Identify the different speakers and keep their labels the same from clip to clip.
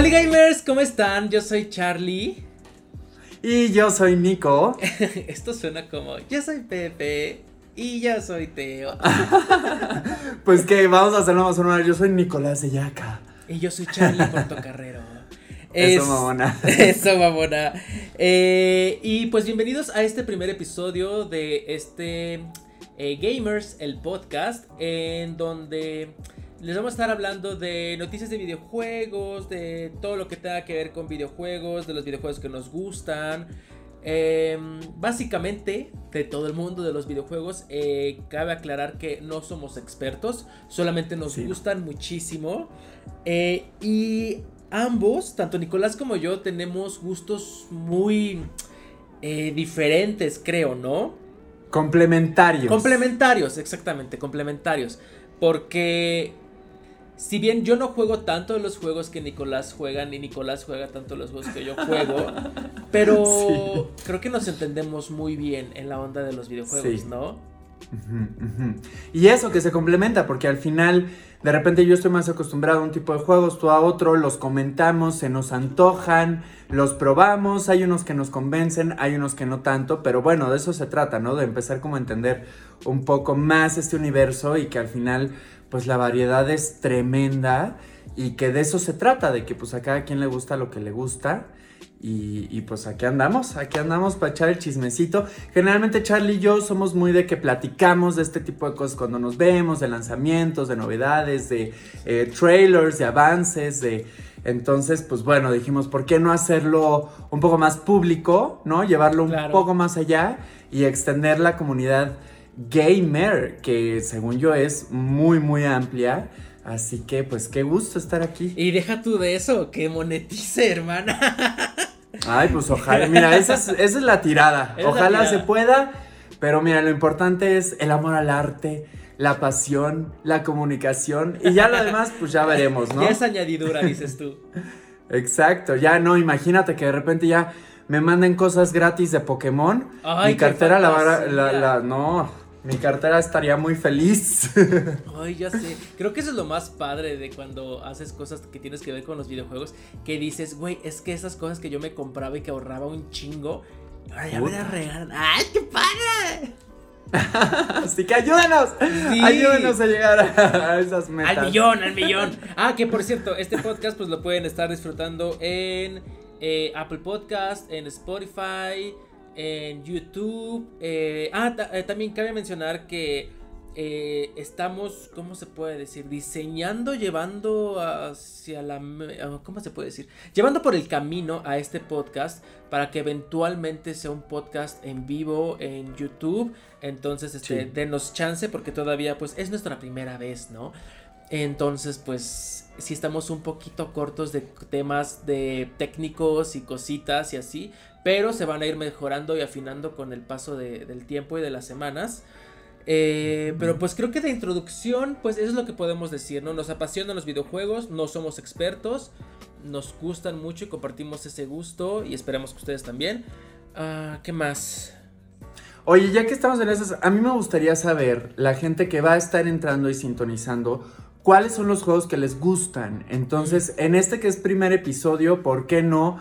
Speaker 1: Hola gamers, ¿cómo están? Yo soy Charlie.
Speaker 2: Y yo soy Nico.
Speaker 1: Esto suena como, yo soy Pepe. Y yo soy Teo.
Speaker 2: pues que vamos a hacerlo más honor. Yo soy Nicolás de Yaca.
Speaker 1: Y yo soy Charlie Portocarrero.
Speaker 2: Eso, mamona.
Speaker 1: Eso, mamona. Eh, y pues bienvenidos a este primer episodio de este eh, Gamers, el podcast, en donde les vamos a estar hablando de noticias de videojuegos, de todo lo que tenga que ver con videojuegos, de los videojuegos que nos gustan. Em, básicamente de todo el mundo de los videojuegos eh, cabe aclarar que no somos expertos solamente nos gustan muchísimo. Eh, y ambos tanto Nicolás como yo tenemos gustos muy eh, diferentes creo no
Speaker 2: complementarios.
Speaker 1: Complementarios exactamente complementarios. Porque si bien yo no juego tanto los juegos que Nicolás juega, ni Nicolás juega tanto los juegos que yo juego, pero creo que nos entendemos muy bien en la onda de los videojuegos, ¿no?
Speaker 2: Y eso que se complementa, porque al final, de repente yo estoy más acostumbrado a un tipo de juegos, tú a otro, los comentamos, se nos antojan, los probamos, hay unos que nos convencen, hay unos que no tanto, pero bueno, de eso se trata, ¿no? De empezar como a entender un poco más este universo y que al final pues la variedad es tremenda y que de eso se trata, de que pues a cada quien le gusta lo que le gusta. Y, pues aquí andamos, aquí andamos para echar el chismecito. Generalmente Charlie y yo somos muy de que platicamos de este tipo de cosas cuando nos vemos, de lanzamientos, de novedades, de eh, trailers, de avances, de... Entonces, pues bueno, dijimos, ¿por qué no hacerlo un poco más público, ¿no? Llevarlo un poco más allá y extender la comunidad gamer, que según yo es muy, muy amplia. Así que, pues, qué gusto estar aquí.
Speaker 1: Y deja tú de eso, que monetice, hermana.
Speaker 2: Ay, pues ojalá, mira, esa es, la tirada. ojalá se pueda, pero mira, lo importante es el amor al arte, la pasión, la comunicación y ya lo demás, pues ya veremos, ¿no?
Speaker 1: Ya es añadidura, dices tú.
Speaker 2: Exacto, ya no, imagínate que de repente ya me manden cosas gratis de Pokémon. mi cartera la, la, la, no, mi cartera estaría muy feliz.
Speaker 1: Ay, ya sé. Creo que eso es lo más padre de cuando haces cosas que tienes que ver con los videojuegos. Que dices, güey, es que esas cosas que yo me compraba y que ahorraba un chingo. Ahora ya me las regalan. ¡Ay, qué padre!
Speaker 2: Así que ayúdenos. Ayúdenos a llegar a, esas metas.
Speaker 1: Al millón, al millón. Ah, que por cierto, este podcast pues lo pueden estar disfrutando en eh, Apple Podcast, en Spotify en YouTube. Eh, ah, eh, también cabe mencionar que eh, estamos, ¿cómo se puede decir? Diseñando, llevando hacia la... Ah, ¿Cómo se puede decir? Llevando por el camino a este podcast para que eventualmente sea un podcast en vivo en YouTube. Entonces, este, denos chance porque todavía pues es nuestra primera vez, ¿no? Entonces, pues si estamos un poquito cortos de temas de técnicos y cositas y así, pero se van a ir mejorando y afinando con el paso del tiempo y de las semanas. Eh, pero pues creo que de introducción, pues eso es lo que podemos decir, ¿no? Nos apasionan los videojuegos, no somos expertos, nos gustan mucho y compartimos ese gusto y esperamos que ustedes también. Ah, ¿Qué más?
Speaker 2: Oye, ya que estamos en esas, a mí me gustaría saber, la gente que va a estar entrando y sintonizando, cuáles son los juegos que les gustan. Entonces, en este que es primer episodio, ¿por qué no?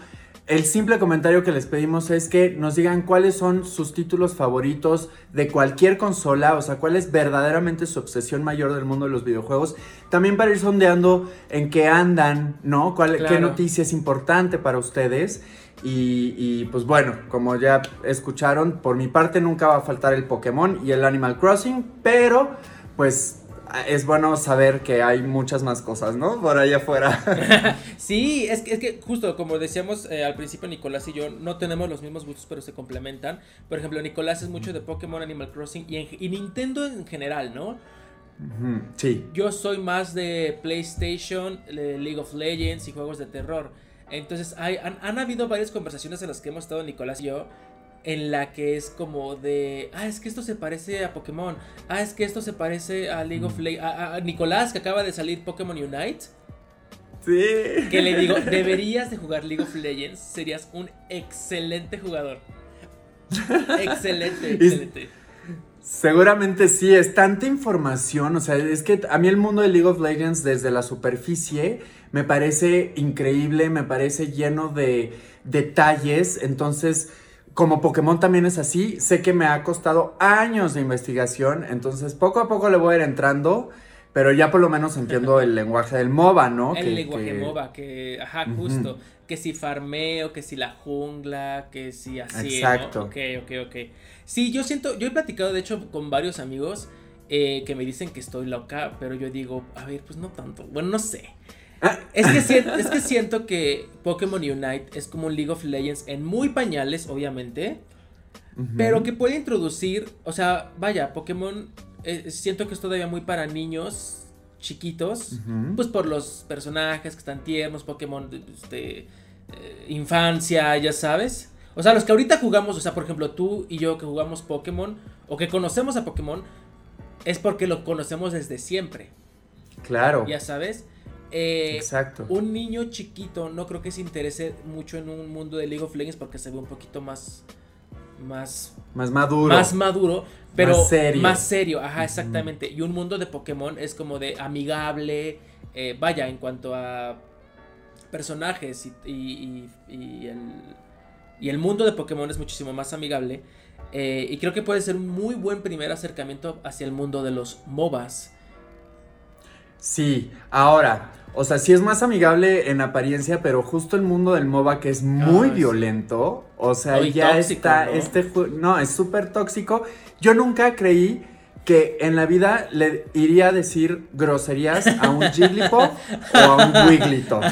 Speaker 2: El simple comentario que les pedimos es que nos digan cuáles son sus títulos favoritos de cualquier consola, o sea, cuál es verdaderamente su obsesión mayor del mundo de los videojuegos. También para ir sondeando en qué andan, ¿no? ¿Cuál, ¿Qué noticia es importante para ustedes? Y, y, pues bueno, como ya escucharon, por mi parte nunca va a faltar el Pokémon y el Animal Crossing, pero pues es bueno saber que hay muchas más cosas, ¿no? Por allá afuera.
Speaker 1: sí, es que, es que justo como decíamos eh, al principio, Nicolás y yo no tenemos los mismos gustos, pero se complementan. Por ejemplo, Nicolás es mucho de Pokémon, Animal Crossing y, Nintendo en general, ¿no?
Speaker 2: Sí.
Speaker 1: Yo soy más de PlayStation, League of Legends y juegos de terror. Entonces, hay, han, han habido varias conversaciones en las que hemos estado Nicolás y yo en la que es como de, ah, es que esto se parece a Pokémon, ah, es que esto se parece a League of. Legends, a, Nicolás que acaba de salir Pokémon Unite.
Speaker 2: Sí.
Speaker 1: Que le digo, deberías de jugar League of Legends, serías un excelente jugador. Excelente, excelente.
Speaker 2: Seguramente sí, es tanta información, o sea, es que a mí el mundo de League of Legends desde la superficie me parece increíble, me parece lleno de detalles, entonces como Pokémon también es así, sé que me ha costado años de investigación, entonces poco a poco le voy a ir entrando, pero ya por lo menos entiendo el lenguaje del MOBA, ¿no?
Speaker 1: El lenguaje MOBA, que, ajá, justo, que si farmeo, que si la jungla, que si así, Exacto. ¿no? Ok, ok, ok. Sí, yo siento, yo he platicado de hecho con varios amigos eh, que me dicen que estoy loca, pero yo digo, a ver, pues no tanto, bueno, no sé. Es que, es que siento que Pokémon Unite es como un League of Legends en muy pañales, obviamente. Pero que puede introducir, o sea, vaya, Pokémon eh, siento que es todavía muy para niños chiquitos, pues por los personajes que están tiernos, Pokémon de, eh, infancia, ya sabes. O sea, los que ahorita jugamos, o sea, por ejemplo, tú y yo que jugamos Pokémon o que conocemos a Pokémon, es porque lo conocemos desde siempre.
Speaker 2: Claro.
Speaker 1: Ya sabes. Eh, Exacto. Un niño chiquito no creo que se interese mucho en un mundo de League of Legends porque se ve un poquito más. Más.
Speaker 2: Más maduro.
Speaker 1: Más maduro. Pero más serio. Más serio, ajá, exactamente. Y un mundo de Pokémon es como de amigable. Eh, vaya, en cuanto a personajes y, el, y el mundo de Pokémon es muchísimo más amigable. Eh, y creo que puede ser un muy buen primer acercamiento hacia el mundo de los MOBAs.
Speaker 2: Sí, ahora, o sea, sí es más amigable en apariencia, pero justo el mundo del MOBA que es muy violento, o sea, ya está, ¿no? este no, es súper tóxico. Yo nunca creí que en la vida le iría a decir groserías a un Jigglypuff o a un Wigglytuff.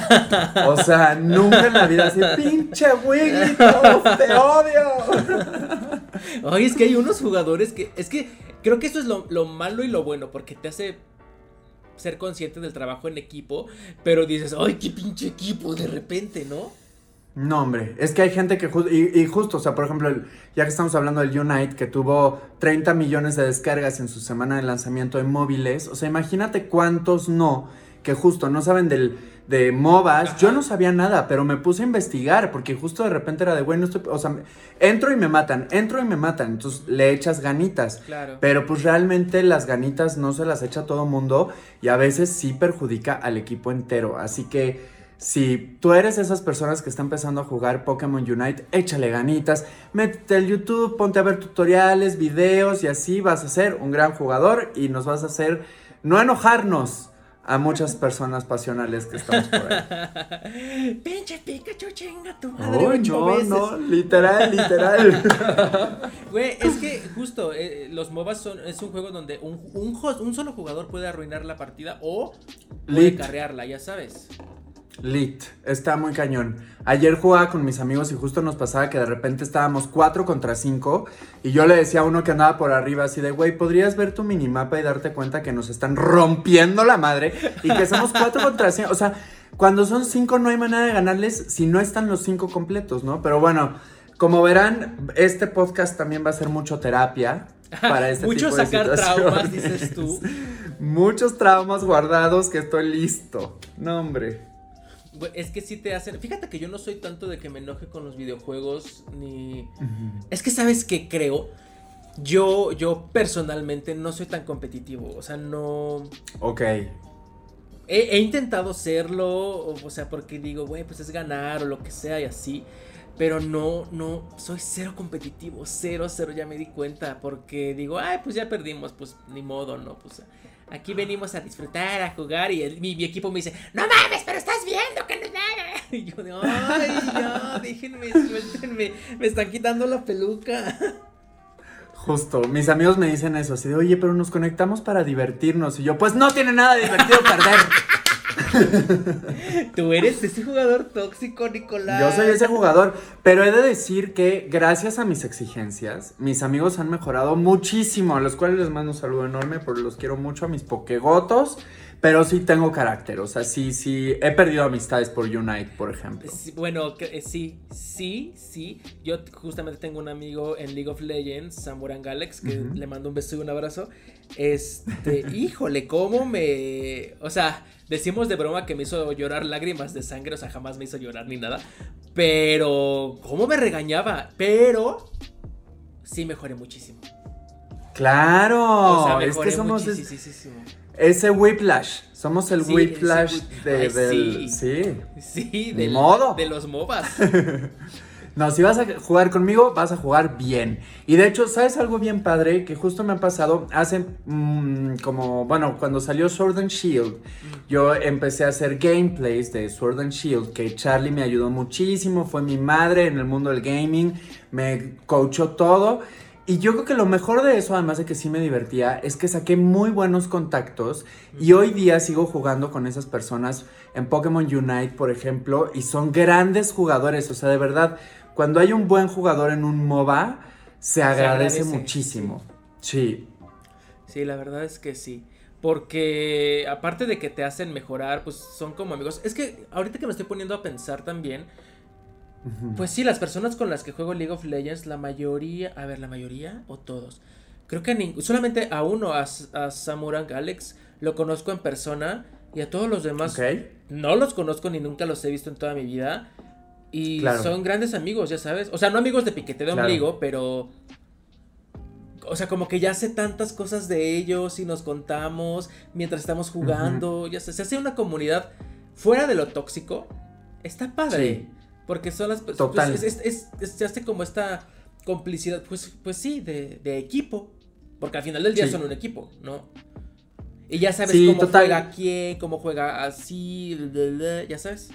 Speaker 2: O sea, nunca en la vida así, pinche Wigglytuff, te odio.
Speaker 1: Oye, es que hay unos jugadores que, es que creo que eso es lo, lo malo y lo bueno, porque te hace ser consciente del trabajo en equipo, pero dices, ay, qué pinche equipo de repente, ¿no?
Speaker 2: No, hombre, es que hay gente que, y, justo, o sea, por ejemplo, ya que estamos hablando del Unite, que tuvo 30 millones de descargas en su semana de lanzamiento de móviles, o sea, imagínate cuántos no, que justo no saben del, de MOBAs, yo no sabía nada, pero me puse a investigar, porque justo de repente era de, bueno, estoy, o sea, entro y me matan, entro y me matan, entonces le echas ganitas.
Speaker 1: Claro.
Speaker 2: Pero pues realmente las ganitas no se las echa todo mundo y a veces sí perjudica al equipo entero, así que si tú eres esas personas que están empezando a jugar Pokémon Unite, échale ganitas, métete al YouTube, ponte a ver tutoriales, videos y así vas a ser un gran jugador y nos vas a hacer no enojarnos a muchas personas pasionales que estamos por
Speaker 1: ahí. Pinche Pikachu, chinga tu madre.
Speaker 2: no, no, literal, literal.
Speaker 1: Güey, es que justo eh, los MOBAs son, es un juego donde un, un, un, solo jugador puede arruinar la partida o puede carrearla, ya sabes.
Speaker 2: Lit, está muy cañón. Ayer jugaba con mis amigos y justo nos pasaba que de repente estábamos 4 contra 5 y yo le decía a uno que andaba por arriba así de, güey, ¿podrías ver tu minimapa y darte cuenta que nos están rompiendo la madre y que somos 4 contra 5? O sea, cuando son 5 no hay manera de ganarles si no están los 5 completos, ¿no? Pero bueno, como verán, este podcast también va a ser mucho terapia para este
Speaker 1: Mucho
Speaker 2: tipo de
Speaker 1: sacar traumas, dices tú.
Speaker 2: Muchos traumas guardados que estoy listo. No, hombre.
Speaker 1: Es que sí te hacen. Fíjate que yo no soy tanto de que me enoje con los videojuegos. Ni. Es que sabes que creo. Yo, yo personalmente no soy tan competitivo. O sea, no.
Speaker 2: Ok.
Speaker 1: He, intentado serlo. O, sea, porque digo, güey, pues es ganar o lo que sea y así. Pero no, no, soy cero competitivo, cero, cero, ya me di cuenta, porque digo, ay, pues ya perdimos, pues ni modo, ¿no? Pues Aquí venimos a disfrutar, a jugar y mi, equipo me dice, no mames, pero estás viendo que no es nada. Y yo ay, ya, déjenme, suéltenme, me están quitando la peluca.
Speaker 2: Justo, mis amigos me dicen eso, así de, oye, pero nos conectamos para divertirnos. Y yo, pues no tiene nada divertido perder.
Speaker 1: Tú eres ese jugador tóxico, Nicolás.
Speaker 2: Yo soy ese jugador, pero he de decir que gracias a mis exigencias, mis amigos han mejorado muchísimo, a los cuales les mando un saludo enorme, porque los quiero mucho, a mis pokegotos. Pero sí tengo carácter, o sea, sí, sí, he perdido amistades por Unite, por ejemplo.
Speaker 1: bueno, eh, sí, sí, sí. Yo justamente tengo un amigo en League of Legends, Samuran Galax, que le mando un beso y un abrazo. Este, híjole, cómo me... O sea, decimos de broma que me hizo llorar lágrimas de sangre, o sea, jamás me hizo llorar ni nada. Pero, ¿cómo me regañaba? Pero, sí mejoré muchísimo.
Speaker 2: Claro,
Speaker 1: O sea,
Speaker 2: es que somos ese whiplash. Somos el
Speaker 1: Sí,
Speaker 2: whiplash de,
Speaker 1: Ay,
Speaker 2: del.
Speaker 1: sí.
Speaker 2: Sí.
Speaker 1: Sí,
Speaker 2: Ni
Speaker 1: del-
Speaker 2: modo.
Speaker 1: de los MOBAs.
Speaker 2: No, si vas a jugar conmigo, vas a jugar bien. Y de hecho, ¿sabes algo bien padre? Que justo me ha pasado hace mm, como, bueno, cuando salió Sword and Shield, yo empecé a hacer gameplays de Sword and Shield, que Charlie me ayudó muchísimo, fue mi madre en el mundo del gaming, me coachó todo. Y yo creo que lo mejor de eso, además de que sí me divertía, es que saqué muy buenos contactos y hoy día sigo jugando con esas personas en Pokémon Unite, por ejemplo, y son grandes jugadores. O sea, de verdad, cuando hay un buen jugador en un MOBA, se agradece,
Speaker 1: agradece,
Speaker 2: muchísimo. Sí.
Speaker 1: Sí, la verdad es que sí. Porque aparte de que te hacen mejorar, pues son como amigos. Es que ahorita que me estoy poniendo a pensar también, Pues sí, las personas con las que juego League of Legends, la mayoría, a ver, la mayoría o todos. Creo que a solamente a uno, a, S- a Samuran Alex, lo conozco en persona y a todos los demás no los conozco ni nunca los he visto en toda mi vida. Y
Speaker 2: Claro.
Speaker 1: son grandes amigos, ya sabes. O sea, no amigos de piquete de
Speaker 2: Claro.
Speaker 1: ombligo, pero. O sea, como que ya sé tantas cosas de ellos y nos contamos mientras estamos jugando. Ya sé, se hace una comunidad fuera de lo tóxico. Está padre.
Speaker 2: Sí.
Speaker 1: Porque son las pues,
Speaker 2: Total.
Speaker 1: es- es- es- es- se hace como esta complicidad, pues, pues sí, de, de equipo. Porque al final del día
Speaker 2: Sí.
Speaker 1: son un equipo, ¿no? Y ya sabes
Speaker 2: Sí,
Speaker 1: cómo
Speaker 2: total.
Speaker 1: juega quién, cómo juega así, bla, bla, ya sabes.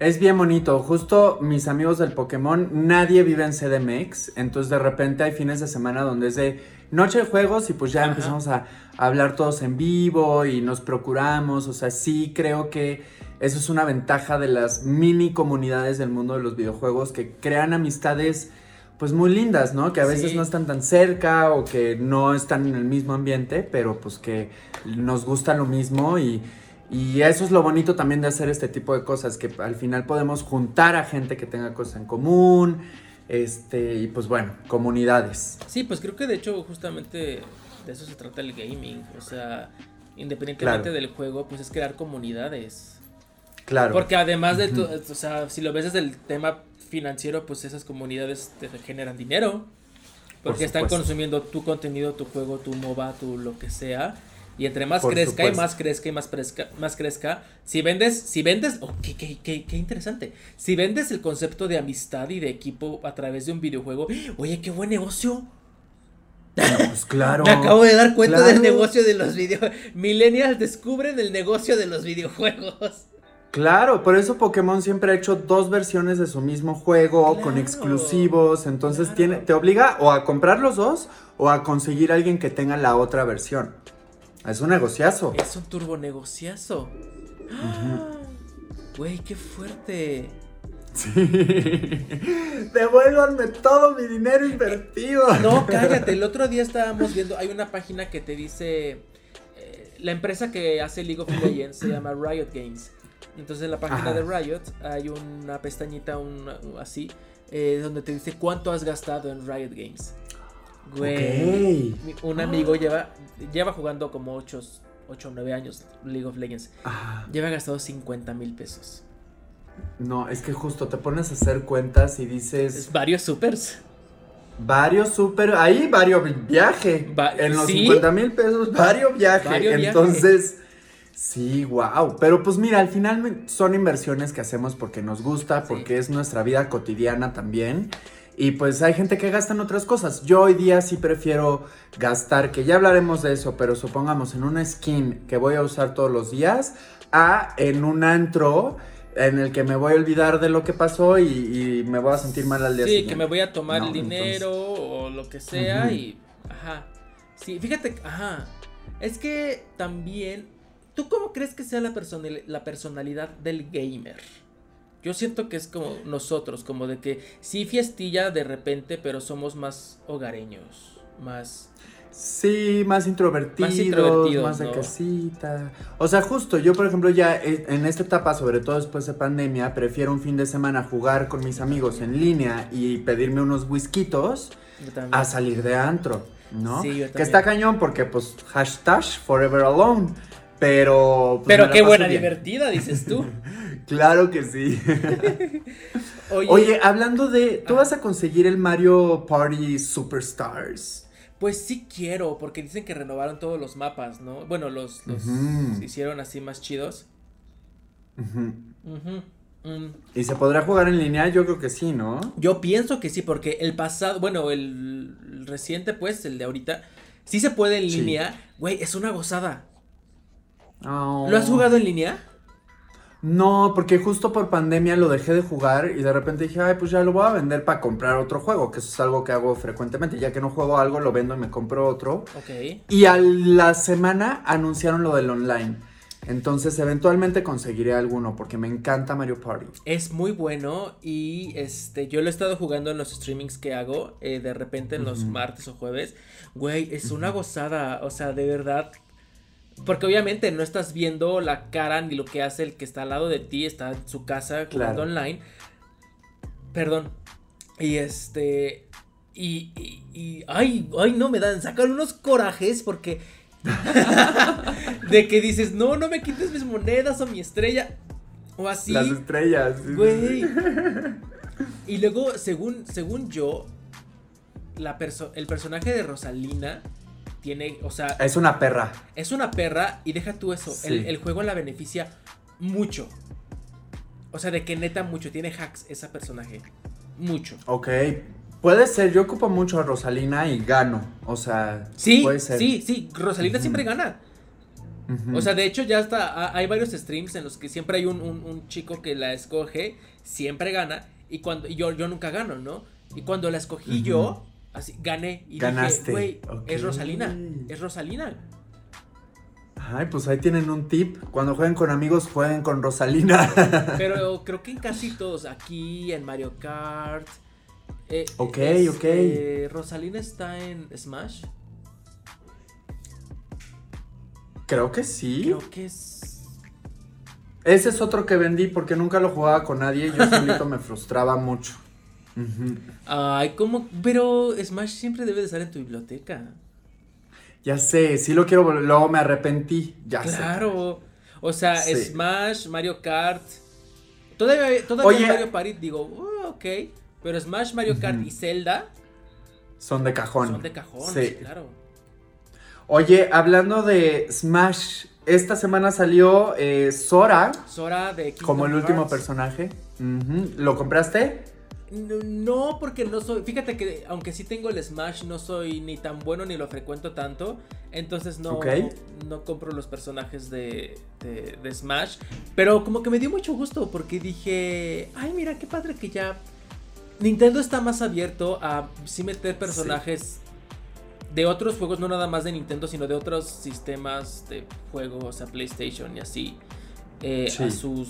Speaker 2: Es bien bonito. Justo mis amigos del Pokémon, nadie vive en CDMX. Entonces de repente hay fines de semana donde es de noche de juegos y pues ya
Speaker 1: Ajá.
Speaker 2: empezamos a, a hablar todos en vivo y nos procuramos. O sea, sí creo que eso es una ventaja de las mini comunidades del mundo de los videojuegos que crean amistades pues muy lindas, ¿no? Que a veces
Speaker 1: Sí.
Speaker 2: no están tan cerca o que no están en el mismo ambiente, pero pues que nos gusta lo mismo y, y eso es lo bonito también de hacer este tipo de cosas, que al final podemos juntar a gente que tenga cosas en común, este, y pues bueno, comunidades.
Speaker 1: Sí, pues creo que de hecho justamente de eso se trata el gaming. O sea, independientemente
Speaker 2: Claro.
Speaker 1: del juego, pues es crear comunidades.
Speaker 2: Claro.
Speaker 1: Porque además de, tu- o sea, si lo ves desde el tema financiero, pues esas comunidades te generan dinero.
Speaker 2: Por
Speaker 1: Porque están consumiendo tu contenido, tu juego, tu MOBA, tu lo que sea. Y entre más
Speaker 2: Por
Speaker 1: crezca y más crezca y más crezca, más crezca, si vendes, si vendes, oh, qué, qué, qué, qué interesante. Si vendes el concepto de amistad y de equipo a través de un videojuego, oye, qué buen negocio.
Speaker 2: Pues claro.
Speaker 1: Me acabo de dar cuenta
Speaker 2: claro.
Speaker 1: del negocio de los videojuegos. Millennials descubren el negocio de los videojuegos.
Speaker 2: Claro, por eso Pokémon siempre ha hecho dos versiones de su mismo juego con exclusivos, entonces
Speaker 1: claro.
Speaker 2: tiene, te obliga o a comprar los dos o a conseguir a alguien que tenga la otra versión. Es un negociazo.
Speaker 1: Es un turbo negociazo. Güey, qué fuerte.
Speaker 2: Sí. Devuélvanme todo mi dinero invertido.
Speaker 1: No, cállate. El otro día estábamos viendo, hay una página que te dice, eh, la empresa que hace League of Legends se llama Riot Games. Entonces en la página
Speaker 2: Ajá.
Speaker 1: de Riot hay una pestañita un, así, eh, donde te dice cuánto has gastado en Riot Games. Güey. Un amigo lleva, lleva jugando como 8 o 9 años League of Legends.
Speaker 2: Ah,
Speaker 1: Lleva gastado 50 mil pesos.
Speaker 2: no, es que justo te pones a hacer cuentas y dices
Speaker 1: Es varios supers.
Speaker 2: varios super, ahí varios viaje.
Speaker 1: Va-
Speaker 2: en los
Speaker 1: ¿sí?
Speaker 2: 50 mil pesos, varios viaje.
Speaker 1: Vario viaje.
Speaker 2: Entonces, sí, wow. Pero pues mira, al final son inversiones que hacemos porque nos gusta,
Speaker 1: Sí.
Speaker 2: porque es nuestra vida cotidiana también. Y pues hay gente que gasta en otras cosas. Yo hoy día sí prefiero gastar, que ya hablaremos de eso, pero supongamos en una skin que voy a usar todos los días, a en un antro en el que me voy a olvidar de lo que pasó y, y me voy a sentir mal al día
Speaker 1: Sí,
Speaker 2: siguiente.
Speaker 1: que me voy a tomar
Speaker 2: No,
Speaker 1: el dinero o lo que sea y... Ajá. Sí, fíjate, ajá. Es que también... ¿Tú cómo crees que sea la, la personalidad del gamer? Yo siento que es como nosotros, como de que sí fiestilla de repente, pero somos más hogareños, más...
Speaker 2: Sí, más introvertidos, más,
Speaker 1: introvertidos,
Speaker 2: de
Speaker 1: ¿no?
Speaker 2: casita. O sea, justo, yo por ejemplo ya eh, en esta etapa, sobre todo después de pandemia, prefiero un fin de semana jugar con mis amigos en línea y pedirme unos whiskitos a salir de antro, ¿no?
Speaker 1: Sí, yo
Speaker 2: que está cañón porque pues hashtag forever alone, pero... pues,
Speaker 1: pero qué buena
Speaker 2: bien.
Speaker 1: divertida, dices tú.
Speaker 2: Claro que sí.
Speaker 1: Oye,
Speaker 2: Oye, hablando de, ¿tú
Speaker 1: Ajá.
Speaker 2: vas a conseguir el Mario Party Superstars?
Speaker 1: Pues sí quiero, porque dicen que renovaron todos los mapas, ¿no? Bueno, los, los hicieron así más chidos.
Speaker 2: Ujú.
Speaker 1: Ujú. Mm,
Speaker 2: ¿Y se podrá jugar en línea? Yo creo que sí, ¿no?
Speaker 1: Yo pienso que sí, porque el pasado, bueno, el, el reciente, pues, el de ahorita, sí se puede en línea. Güey, es una gozada.
Speaker 2: Oh.
Speaker 1: ¿Lo has jugado en línea?
Speaker 2: No, porque justo por pandemia lo dejé de jugar y de repente dije, ay, pues ya lo voy a vender para comprar otro juego, que eso es algo que hago frecuentemente. Ya que no juego algo, lo vendo y me compro otro.
Speaker 1: Ok.
Speaker 2: Y a la semana anunciaron lo del online. Entonces, eventualmente conseguiré alguno porque me encanta Mario Party.
Speaker 1: Es muy bueno y este yo lo he estado jugando en los streamings que hago eh, de repente en los martes o jueves. Güey, es una gozada, o sea, de verdad. Porque obviamente no estás viendo la cara ni lo que hace el que está al lado de ti, está en su casa jugando
Speaker 2: Claro.
Speaker 1: online. Perdón. Y este y, y, y- ay, ay, no me dan, sacan unos corajes porque de que dices, "No, no me quites mis monedas o mi estrella." O así.
Speaker 2: Las estrellas.
Speaker 1: Güey. Y luego, según, según yo, la perso- el personaje de Rosalina tiene, o sea,
Speaker 2: Es una perra.
Speaker 1: es una perra y deja tú eso,
Speaker 2: Sí.
Speaker 1: el, el juego la beneficia mucho. O sea, de que neta mucho, tiene hacks esa personaje. Mucho.
Speaker 2: Ok. Puede ser, yo ocupo mucho a Rosalina y gano. O sea,
Speaker 1: Sí,
Speaker 2: puede ser.
Speaker 1: sí, sí, Rosalina siempre gana. O sea, de hecho ya está, ha- hay varios streams en los que siempre hay un, un- un chico que la escoge, siempre gana, y cuando y yo, yo nunca gano, ¿no? Y cuando la escogí yo, así, gané, y
Speaker 2: Ganaste,
Speaker 1: dije, güey, es Rosalina, es Rosalina.
Speaker 2: Ay, pues ahí tienen un tip. Cuando jueguen con amigos, jueguen con Rosalina.
Speaker 1: Pero creo que en casi todos, aquí, en Mario Kart. eh,
Speaker 2: Ok,
Speaker 1: es,
Speaker 2: ok.
Speaker 1: eh, Rosalina está en Smash.
Speaker 2: Creo que sí.
Speaker 1: Creo que es...
Speaker 2: Ese es otro que vendí porque nunca lo jugaba con nadie y yo solito me frustraba mucho.
Speaker 1: Ay, ¿cómo? Pero Smash siempre debe de estar en tu biblioteca.
Speaker 2: Ya sé, sí lo quiero, luego me arrepentí. Ya sé.
Speaker 1: Claro. O sea,
Speaker 2: Sí.
Speaker 1: Smash, Mario Kart. Todavía, todavía
Speaker 2: Oye.
Speaker 1: Mario Party, digo, "Oh, ok. Pero Smash, Mario Kart y Zelda
Speaker 2: Son de cajón.
Speaker 1: son de cajón,
Speaker 2: Sí.
Speaker 1: claro.
Speaker 2: Oye, hablando de Smash, esta semana salió eh, Sora
Speaker 1: Sora de Kingdom
Speaker 2: como el último personaje. ¿Lo compraste?
Speaker 1: No, porque no soy. Fíjate que aunque sí tengo el Smash, no soy ni tan bueno ni lo frecuento tanto. Entonces no, no compro los personajes de, de, de Smash. Pero como que me dio mucho gusto porque dije. Ay, mira, qué padre que ya. Nintendo está más abierto a sí meter personajes de otros juegos, no nada más de Nintendo, sino de otros sistemas de juegos, a PlayStation y así. eh,
Speaker 2: Sí.
Speaker 1: A sus.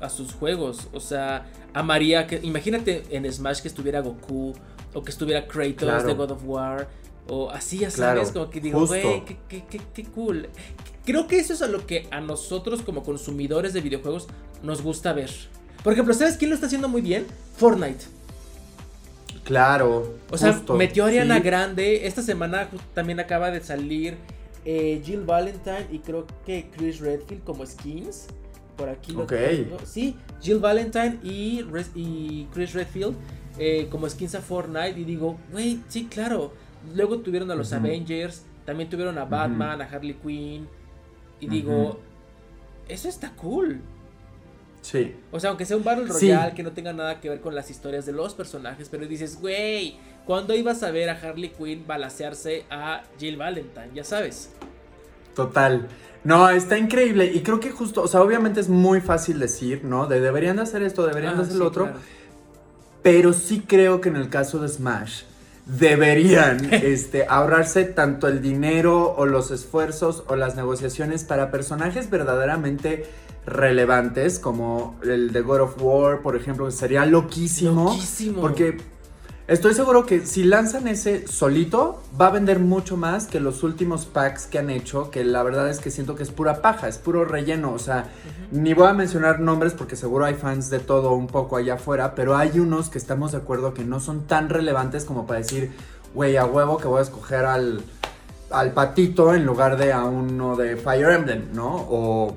Speaker 1: A sus juegos. O sea, a María. Que, imagínate en Smash que estuviera Goku. O que estuviera Kratos
Speaker 2: Claro.
Speaker 1: de God of War. O así, ya
Speaker 2: Claro,
Speaker 1: sabes. Como que digo, güey, qué, qué, qué, qué cool. Creo que eso es a lo que a nosotros, como consumidores de videojuegos, nos gusta ver. Por ejemplo, ¿sabes quién lo está haciendo muy bien? Fortnite.
Speaker 2: Claro.
Speaker 1: O sea,
Speaker 2: justo,
Speaker 1: metió a Ariana
Speaker 2: sí.
Speaker 1: Grande. Esta semana también acaba de salir eh, Jill Valentine y creo que Chris Redfield como skins. Por aquí lo
Speaker 2: Ok.
Speaker 1: tengo. Sí, Jill Valentine y, Chris Redfield eh, como skins a Fortnite. Y digo, güey, sí, claro. Luego tuvieron a los. Avengers. También tuvieron a Batman, a Harley Quinn. Y digo, eso está cool.
Speaker 2: Sí.
Speaker 1: O sea, aunque sea un Battle
Speaker 2: Sí.
Speaker 1: Royale que no tenga nada que ver con las historias de los personajes, pero dices, güey, ¿cuándo ibas a ver a Harley Quinn balasearse a Jill Valentine? Ya sabes.
Speaker 2: Total. No, está increíble. Y creo que justo, o sea, obviamente es muy fácil decir, ¿no? De deberían de hacer esto, deberían de
Speaker 1: Ah,
Speaker 2: hacer
Speaker 1: sí,
Speaker 2: lo otro.
Speaker 1: claro.
Speaker 2: Pero sí creo que en el caso de Smash deberían este, ahorrarse tanto el dinero o los esfuerzos o las negociaciones para personajes verdaderamente relevantes como el de God of War, por ejemplo, que sería loquísimo.
Speaker 1: Loquísimo.
Speaker 2: Porque estoy seguro que si lanzan ese solito, va a vender mucho más que los últimos packs que han hecho, que la verdad es que siento que es pura paja, es puro relleno. O sea, ni voy a mencionar nombres porque seguro hay fans de todo un poco allá afuera, pero hay unos que estamos de acuerdo que no son tan relevantes como para decir, güey, a huevo que voy a escoger al, al patito en lugar de a uno de Fire Emblem, ¿no? O,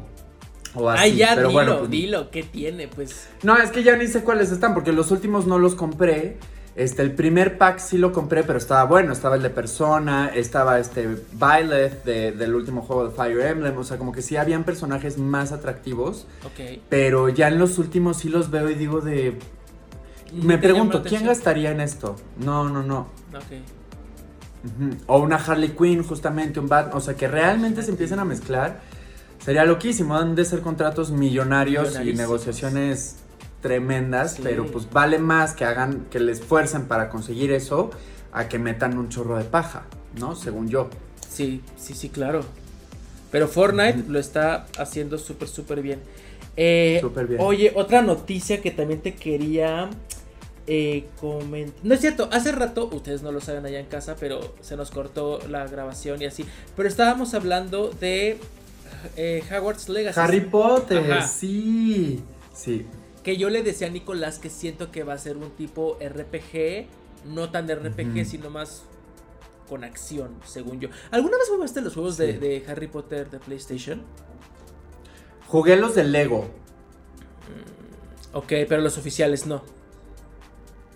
Speaker 2: o así.
Speaker 1: Ay, ya,
Speaker 2: pero
Speaker 1: dilo,
Speaker 2: bueno, pues,
Speaker 1: dilo, ¿qué tiene? Pues.
Speaker 2: no, es que ya ni sé cuáles están, porque los últimos no los compré. Este, el primer pack sí lo compré, pero estaba bueno. Estaba el de Persona, estaba este Violet de- del último juego de Fire Emblem. O sea, como que sí habían personajes más atractivos.
Speaker 1: Ok.
Speaker 2: Pero ya en los últimos sí los veo y digo de... Me
Speaker 1: ¿Te
Speaker 2: pregunto, ¿quién gastaría en esto? No, no, no.
Speaker 1: Ok.
Speaker 2: O una Harley Quinn, justamente, un Batman. O sea, que realmente se empiecen a mezclar. Sería loquísimo. Han de ser contratos millonarios y negociaciones tremendas.
Speaker 1: Sí.
Speaker 2: Pero pues vale más que hagan, que les esfuercen para conseguir eso a que metan un chorro de paja, ¿no? Según yo.
Speaker 1: Sí, sí, sí, claro. Pero Fortnite lo está haciendo súper, súper bien. Eh,
Speaker 2: Súper bien.
Speaker 1: Oye, otra noticia que también te quería eh, comentar. No es cierto, hace rato, ustedes no lo saben allá en casa, pero se nos cortó la grabación y así. Pero estábamos hablando de eh, Hogwarts Legacy.
Speaker 2: Harry Potter,
Speaker 1: Ajá.
Speaker 2: sí. Sí.
Speaker 1: Que yo le decía a Nicolás que siento que va a ser un tipo RPG, no tan de RPG, sino más con acción, según yo. ¿Alguna vez jugaste los juegos de,
Speaker 2: Sí.
Speaker 1: de Harry Potter de PlayStation?
Speaker 2: Jugué los de Lego.
Speaker 1: Ok, pero los oficiales no.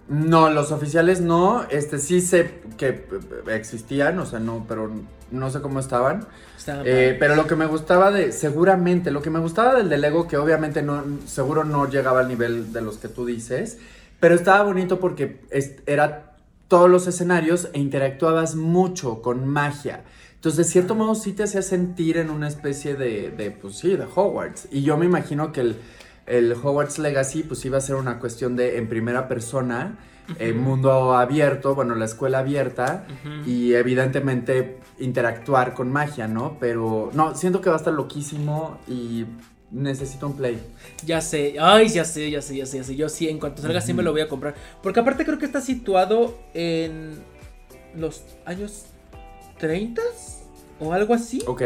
Speaker 2: No, los oficiales no. Este sí sé que eh, existían, o sea, no, pero no sé cómo estaban.
Speaker 1: Estaban
Speaker 2: Eh, pero lo que me gustaba de, seguramente, lo que me gustaba del de Lego, que obviamente no, seguro no llegaba al nivel de los que tú dices, pero estaba bonito porque es- era todos los escenarios e interactuabas mucho con magia. Entonces, de cierto modo, sí te hacía sentir en una especie de, de pues sí, de Hogwarts. Y yo me imagino que el, el Hogwarts Legacy, pues iba a ser una cuestión de en primera persona, eh,
Speaker 1: Ujú.
Speaker 2: mundo abierto, bueno, la escuela abierta y evidentemente interactuar con magia, ¿no? Pero no, siento que va a estar loquísimo y necesito un play.
Speaker 1: Ya sé, ay, ya sé, ya sé, ya sé, ya sé. Yo sí, en cuanto salga, sí me lo voy a comprar. Porque aparte creo que está situado en los años 30 o algo así.
Speaker 2: ¿Ok?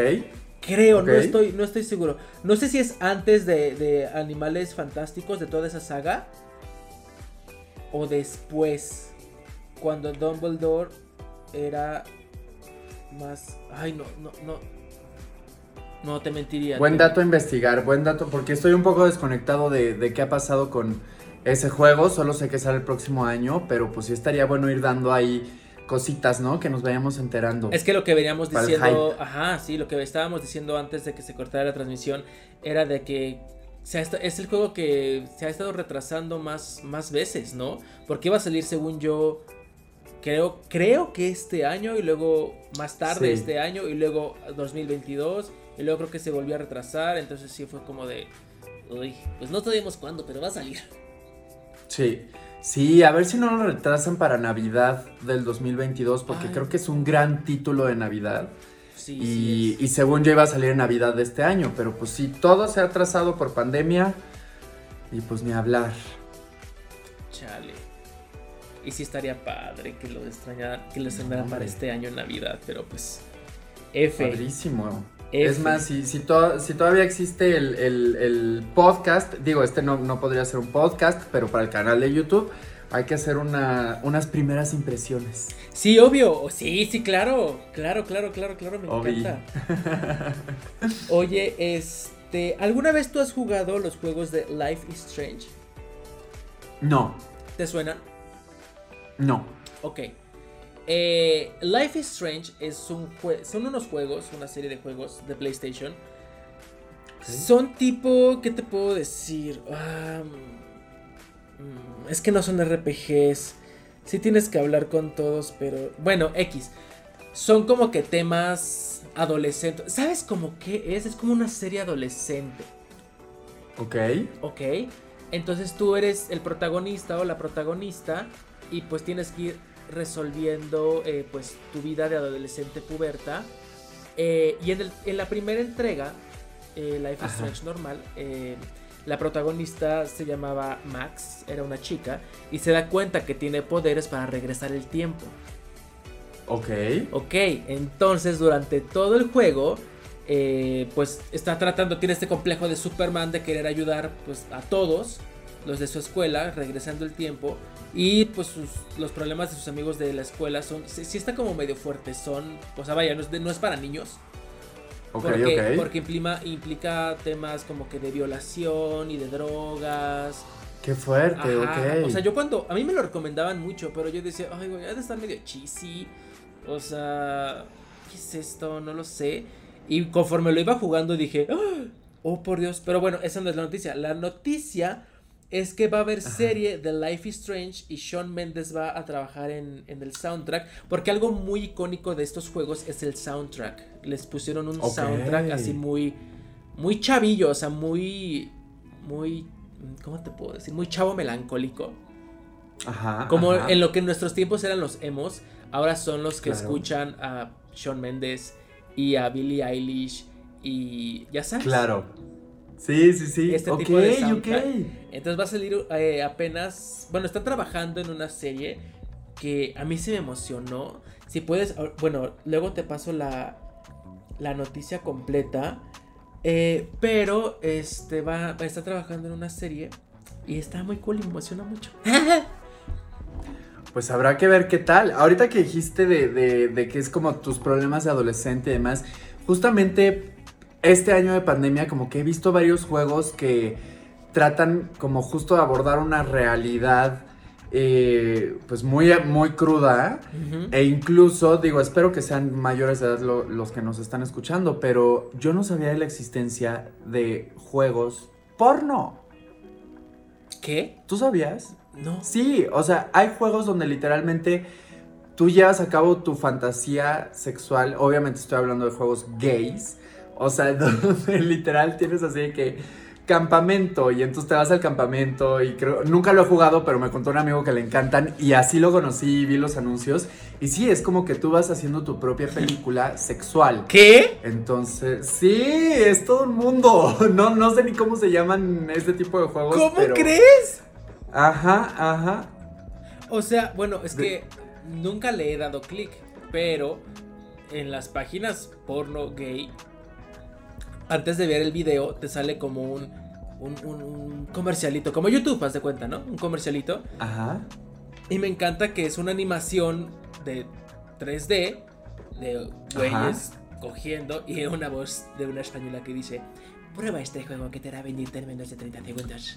Speaker 1: Creo, no estoy, no estoy seguro. No sé si es antes de, de Animales Fantásticos, de toda esa saga. O después. Cuando Dumbledore era más. Ay, no, no, no. No te mentiría.
Speaker 2: Buen dato a investigar, buen dato, porque estoy un poco desconectado de, de qué ha pasado con ese juego, solo sé que sale el próximo año, pero pues sí estaría bueno ir dando ahí cositas, ¿no? Que nos vayamos enterando.
Speaker 1: Es que lo que veníamos diciendo, ajá, sí, lo que estábamos diciendo antes de que se cortara la transmisión era de que se ha esta- es el juego que se ha estado retrasando más, más veces, ¿no? Porque iba a salir, según yo, creo, creo que este año y luego más tarde
Speaker 2: Sí.
Speaker 1: este año y luego 2022 y luego creo que se volvió a retrasar, entonces sí fue como de, uy, pues no sabemos cuándo, pero va a salir.
Speaker 2: Sí. Sí, a ver si no lo retrasan para Navidad del 2022, porque
Speaker 1: Ay.
Speaker 2: creo que es un gran título de Navidad.
Speaker 1: Sí,
Speaker 2: Y,
Speaker 1: sí.
Speaker 2: y según yo iba a salir en Navidad de este año, pero pues sí, todo se ha atrasado por pandemia y pues ni hablar.
Speaker 1: Chale. Y sí estaría padre que lo extrañaran, que lo estrenaran para este año en Navidad, pero pues. F.
Speaker 2: Padrísimo. Es más, si, si, to- si todavía existe el, el- el podcast, digo, este no, no podría ser un podcast, pero para el canal de YouTube hay que hacer una, unas primeras impresiones.
Speaker 1: Sí, obvio. Sí, sí, claro. Claro, claro, claro, claro. Me encanta. Oye, este. ¿Alguna vez tú has jugado los juegos de Life is Strange?
Speaker 2: No,
Speaker 1: ¿Te suenan?
Speaker 2: no.
Speaker 1: Ok. Eh, Life is Strange es un son unos juegos, una serie de juegos de PlayStation. Son tipo, ¿qué te puedo decir? Mm, es que no son RPGs. Sí tienes que hablar con todos, pero bueno, X. Son como que temas adolescentes. ¿Sabes cómo qué es? Es como una serie adolescente.
Speaker 2: Ok.
Speaker 1: ¿ok? Entonces tú eres el protagonista o la protagonista y pues tienes que ir resolviendo eh, pues tu vida de adolescente puberta. Eh, y en, el- en la primera entrega, eh, Life is. Strange normal, la protagonista se llamaba Max, era una chica, y se da cuenta que tiene poderes para regresar el tiempo.
Speaker 2: Ok.
Speaker 1: Ok, entonces durante todo el juego, eh, pues está tratando, tiene este complejo de Superman de querer ayudar pues a todos los de su escuela, regresando el tiempo. Y pues sus- los problemas de sus amigos de la escuela son, sí, sí está como medio fuerte, son, o sea, vaya, no es, de- no es para niños.
Speaker 2: Ok,
Speaker 1: porque,
Speaker 2: ok.
Speaker 1: porque implima- implica temas como que de violación y de drogas.
Speaker 2: Qué fuerte,
Speaker 1: Ajá,
Speaker 2: ok.
Speaker 1: O sea, yo cuando. A mí me lo recomendaban mucho, pero yo decía, ay, güey, ha de estar medio cheesy. O sea, ¿qué es esto? No lo sé. Y conforme lo iba jugando dije, "Ah, oh, por Dios. Pero bueno, esa no es la noticia. La noticia es que va a haber
Speaker 2: Ajá.
Speaker 1: serie de Life is Strange y Sean Mendes va a trabajar en, en el soundtrack. Porque algo muy icónico de estos juegos es el soundtrack. Les pusieron un soundtrack así muy. Muy chavillo, o sea, muy. Muy. ¿Cómo te puedo decir? Muy chavo melancólico.
Speaker 2: Ajá.
Speaker 1: Como
Speaker 2: ajá.
Speaker 1: en lo que en nuestros tiempos eran los emos, ahora son los que
Speaker 2: Claro.
Speaker 1: escuchan a Shawn Mendes y a Billie Eilish y ya sabes.
Speaker 2: Claro. Sí, sí, sí.
Speaker 1: Este
Speaker 2: ok,
Speaker 1: tipo de
Speaker 2: ok.
Speaker 1: soundtrack. Entonces va a salir eh, apenas, bueno, están trabajando en una serie que a mí se me emocionó. Si puedes, ah, bueno, luego te paso la, la noticia completa. eh, pero este va, va a estar trabajando en una serie y está muy cool y me emociona mucho.
Speaker 2: Pues habrá que ver qué tal. Ahorita que dijiste de, de- de que es como tus problemas de adolescente y demás, justamente este año de pandemia como que he visto varios juegos que tratan como justo de abordar una realidad eh, pues muy, muy cruda. E incluso, digo, espero que sean mayores de edad lo- los que nos están escuchando, pero yo no sabía de la existencia de juegos porno.
Speaker 1: ¿Qué?
Speaker 2: ¿Tú sabías?
Speaker 1: No.
Speaker 2: Sí, o sea, hay juegos donde literalmente tú llevas a cabo tu fantasía sexual. Obviamente estoy hablando de juegos gays. O sea, donde literal tienes así de que campamento y entonces te vas al campamento y creo, nunca lo he jugado, pero me contó un amigo que le encantan y así lo conocí y vi los anuncios. Y sí, es como que tú vas haciendo tu propia película sexual.
Speaker 1: ¿Qué?
Speaker 2: Entonces, sí, es todo un mundo. No, no sé ni cómo se llaman este tipo de juegos.
Speaker 1: ¿Cómo
Speaker 2: pero-
Speaker 1: crees?
Speaker 2: Ajá, ajá.
Speaker 1: O sea, bueno, es
Speaker 2: De-
Speaker 1: que nunca le he dado clic, pero en las páginas porno gay, antes de ver el video, te sale como un, un, un- un comercialito, como YouTube, haz de cuenta, ¿no? Un comercialito.
Speaker 2: Ajá.
Speaker 1: Y me encanta que es una animación de 3D, de güeyes cogiendo, y una voz de una española que dice: Prueba este juego que te hará venirte en menos de 30 segundos.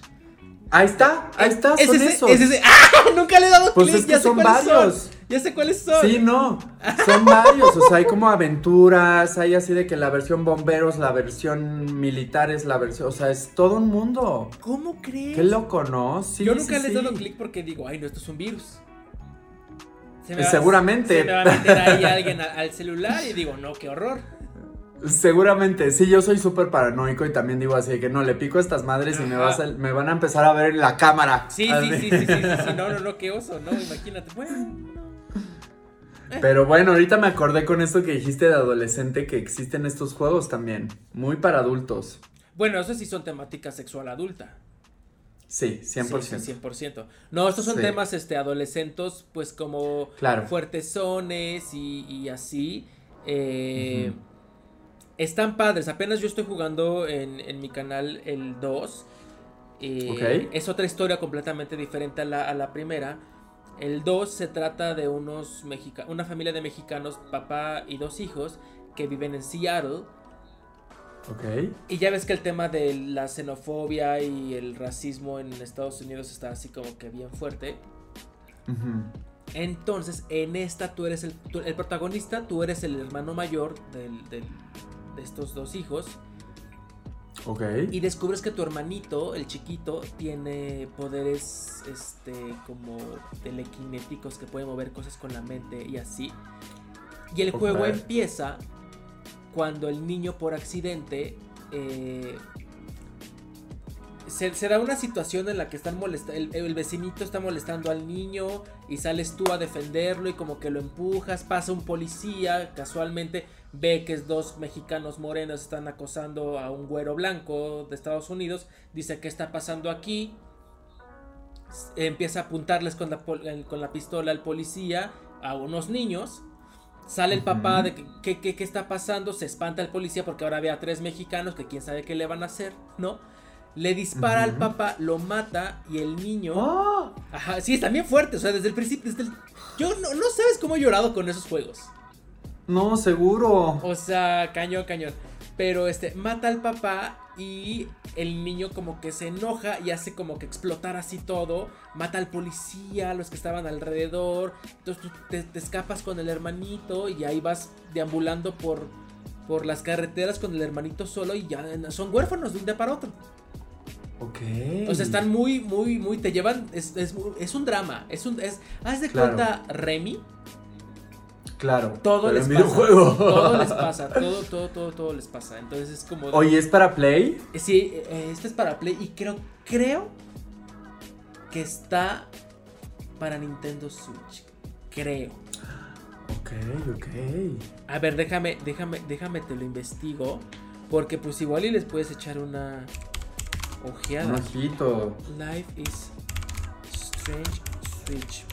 Speaker 2: Ahí está, ahí está,
Speaker 1: Es
Speaker 2: son
Speaker 1: ese,
Speaker 2: esos.
Speaker 1: es ese- ¡Ah! Nunca le he dado
Speaker 2: Pues
Speaker 1: clic,
Speaker 2: es que
Speaker 1: ya sé
Speaker 2: son
Speaker 1: cuáles son. Ya sé cuáles son.
Speaker 2: Sí, no, son varios, o sea, hay como aventuras, hay así de que la versión bomberos, la versión militares, la versión, o sea, es todo un mundo.
Speaker 1: ¿Cómo crees?
Speaker 2: Qué loco, ¿no? Sí,
Speaker 1: Yo nunca
Speaker 2: sí,
Speaker 1: les he
Speaker 2: sí.
Speaker 1: dado clic porque digo, ay, no, esto es un virus. Se
Speaker 2: Seguramente.
Speaker 1: Se me va a meter ahí alguien al celular y digo, no, qué horror.
Speaker 2: Seguramente, sí, yo soy súper paranoico y también digo así de que no, le pico a estas madres y me, vas a- me van a empezar a ver en la cámara.
Speaker 1: Sí, sí, sí, sí, sí, sí, sí, no, no, no, qué oso, no, imagínate. Bueno,
Speaker 2: Pero bueno, ahorita me acordé con esto que dijiste de adolescente que existen estos juegos también, muy para adultos.
Speaker 1: bueno, eso sí son temáticas sexual adulta.
Speaker 2: Sí, 100%.
Speaker 1: Sí, sí, 100%. No, estos son
Speaker 2: Sí.
Speaker 1: temas este, adolescentos, pues como
Speaker 2: Claro.
Speaker 1: fuertezones y, y así. Eh. Están padres. Apenas yo estoy jugando en, en mi canal el 2. eh. Es otra historia completamente diferente a la, a la primera. El 2 se trata de unos mexicanos, una familia de mexicanos, papá y dos hijos, que viven en Seattle.
Speaker 2: Ok.
Speaker 1: Y ya ves que el tema de la xenofobia y el racismo en Estados Unidos está así como que bien fuerte. Entonces, en esta tú eres el, tú- el protagonista, tú eres el hermano mayor del- del- de estos dos hijos.
Speaker 2: Ok.
Speaker 1: Y descubres que tu hermanito, el chiquito, tiene poderes este como telequinéticos que puede mover cosas con la mente y así. Y el juego empieza cuando el niño por accidente eh, se, se da una situación en la que están molesta el, el vecinito está molestando al niño y sales tú a defenderlo y como que lo empujas, pasa un policía, casualmente ve que dos mexicanos morenos están acosando a un güero blanco de Estados Unidos, dice qué está pasando aquí, empieza a apuntarles con la, con la pistola al policía a unos niños. Sale el papá de qué, qué- qué está pasando, se espanta el policía porque ahora ve a tres mexicanos que quién sabe qué le van a hacer, ¿no? Le dispara al papá, lo mata y el niño...
Speaker 2: ¡Ah!
Speaker 1: Ajá, sí, está bien fuerte, o sea, desde el principio, desde el... Yo no, no sabes cómo he llorado con esos juegos.
Speaker 2: No, seguro.
Speaker 1: O sea, cañón, cañón. Pero este, mata al papá y el niño como que se enoja y hace como que explotar así todo. Mata al policía, los que estaban alrededor. Entonces tú te, te escapas con el hermanito y ahí vas deambulando por, por las carreteras con el hermanito solo y ya son huérfanos de un día para otro.
Speaker 2: Ok.
Speaker 1: O sea, están muy, muy, muy. Te llevan. Es, es, es un drama. Es un. Es, haz de
Speaker 2: Claro.
Speaker 1: cuenta, Remy.
Speaker 2: Claro.
Speaker 1: Todo les pasa.
Speaker 2: videojuego.
Speaker 1: Todo les pasa. Todo, todo, todo, todo les pasa. Entonces es como. de-
Speaker 2: Oye, ¿es para Play?
Speaker 1: Eh, Sí, eh, este es para Play. Y creo, creo que está para Nintendo Switch. Creo.
Speaker 2: Ok, ok.
Speaker 1: A ver, déjame, déjame, déjame te lo investigo. Porque pues igual y les puedes echar una
Speaker 2: Un
Speaker 1: ojeada.
Speaker 2: ojito.
Speaker 1: Life is Strange Switch.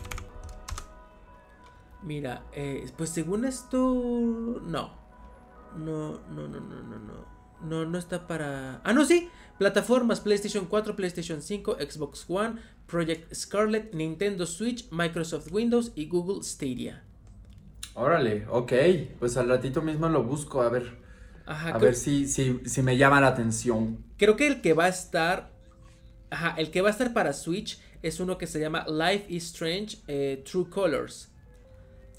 Speaker 1: Mira, eh, pues según esto, no. No, no, no, no, no, no. No, no está para... Ah, no, sí. Plataformas PlayStation 4, PlayStation 5, Xbox One, Project Scarlet, Nintendo Switch, Microsoft Windows y Google Stadia.
Speaker 2: Órale, ok. Pues al ratito mismo lo busco, a ver.
Speaker 1: Ajá,
Speaker 2: A
Speaker 1: creo,
Speaker 2: ver si, si, si me llama la atención.
Speaker 1: creo que el que va a estar... Ajá, el que va a estar para Switch es uno que se llama Life is Strange eh, True Colors.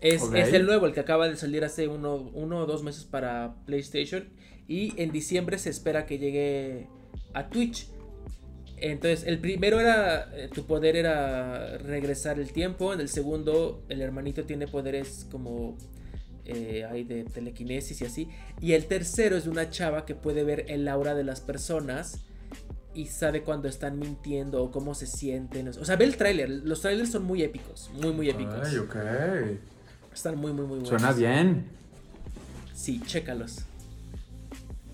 Speaker 1: Es, es el nuevo, el que acaba de salir hace uno, uno o dos meses para PlayStation. Y en diciembre se espera que llegue a Twitch. Entonces, el primero era, eh, tu poder era regresar el tiempo. En el segundo, el hermanito tiene poderes como eh, hay de telequinesis y así. Y el tercero es de una chava que puede ver el aura de las personas y sabe cuando están mintiendo o cómo se sienten. O sea, ve el tráiler. Los trailers son muy épicos, muy, muy épicos.
Speaker 2: Ay, ok.
Speaker 1: Están muy, muy, muy buenos.
Speaker 2: Suena bien.
Speaker 1: Sí, chécalos.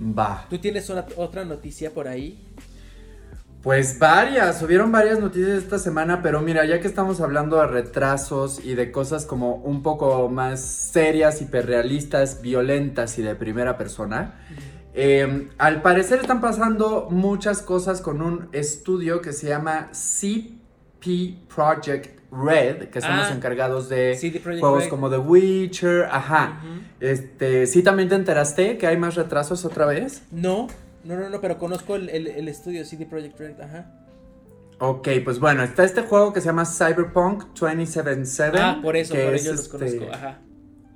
Speaker 2: Va.
Speaker 1: ¿Tú tienes una- otra noticia por ahí?
Speaker 2: Pues varias, hubieron varias noticias esta semana, pero mira, ya que estamos hablando de retrasos y de cosas como un poco más serias, hiperrealistas, violentas y de primera persona, eh, al parecer están pasando muchas cosas con un estudio que se llama CP Project Red, que son
Speaker 1: Ah,
Speaker 2: los encargados de juegos
Speaker 1: Red.
Speaker 2: como The Witcher, ajá. Este, ¿sí también te enteraste que hay más retrasos otra vez?
Speaker 1: No, no, no, no, pero conozco el, el- el estudio CD Projekt Red, ajá.
Speaker 2: Ok, pues bueno, está este juego que se llama Cyberpunk 2077.
Speaker 1: Ah, por eso,
Speaker 2: que
Speaker 1: por
Speaker 2: es
Speaker 1: ello los
Speaker 2: este-
Speaker 1: conozco, ajá.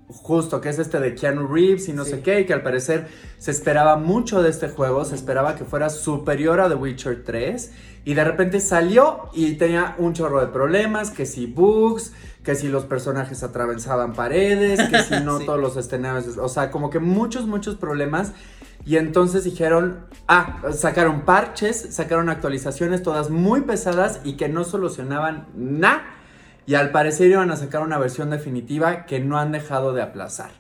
Speaker 2: Justo, que es este de Keanu Reeves y no
Speaker 1: Sí.
Speaker 2: sé qué, y que al parecer se esperaba mucho de este juego, se esperaba que fuera superior a The Witcher 3, y de repente salió y tenía un chorro de problemas, que si bugs, que si los personajes atravesaban paredes, que si no
Speaker 1: Sí.
Speaker 2: todos los escenarios, o sea, como que muchos, muchos problemas. Y entonces dijeron, ah, sacaron parches, sacaron actualizaciones todas muy pesadas y que no solucionaban nada. Y al parecer iban a sacar una versión definitiva que no han dejado de aplazar.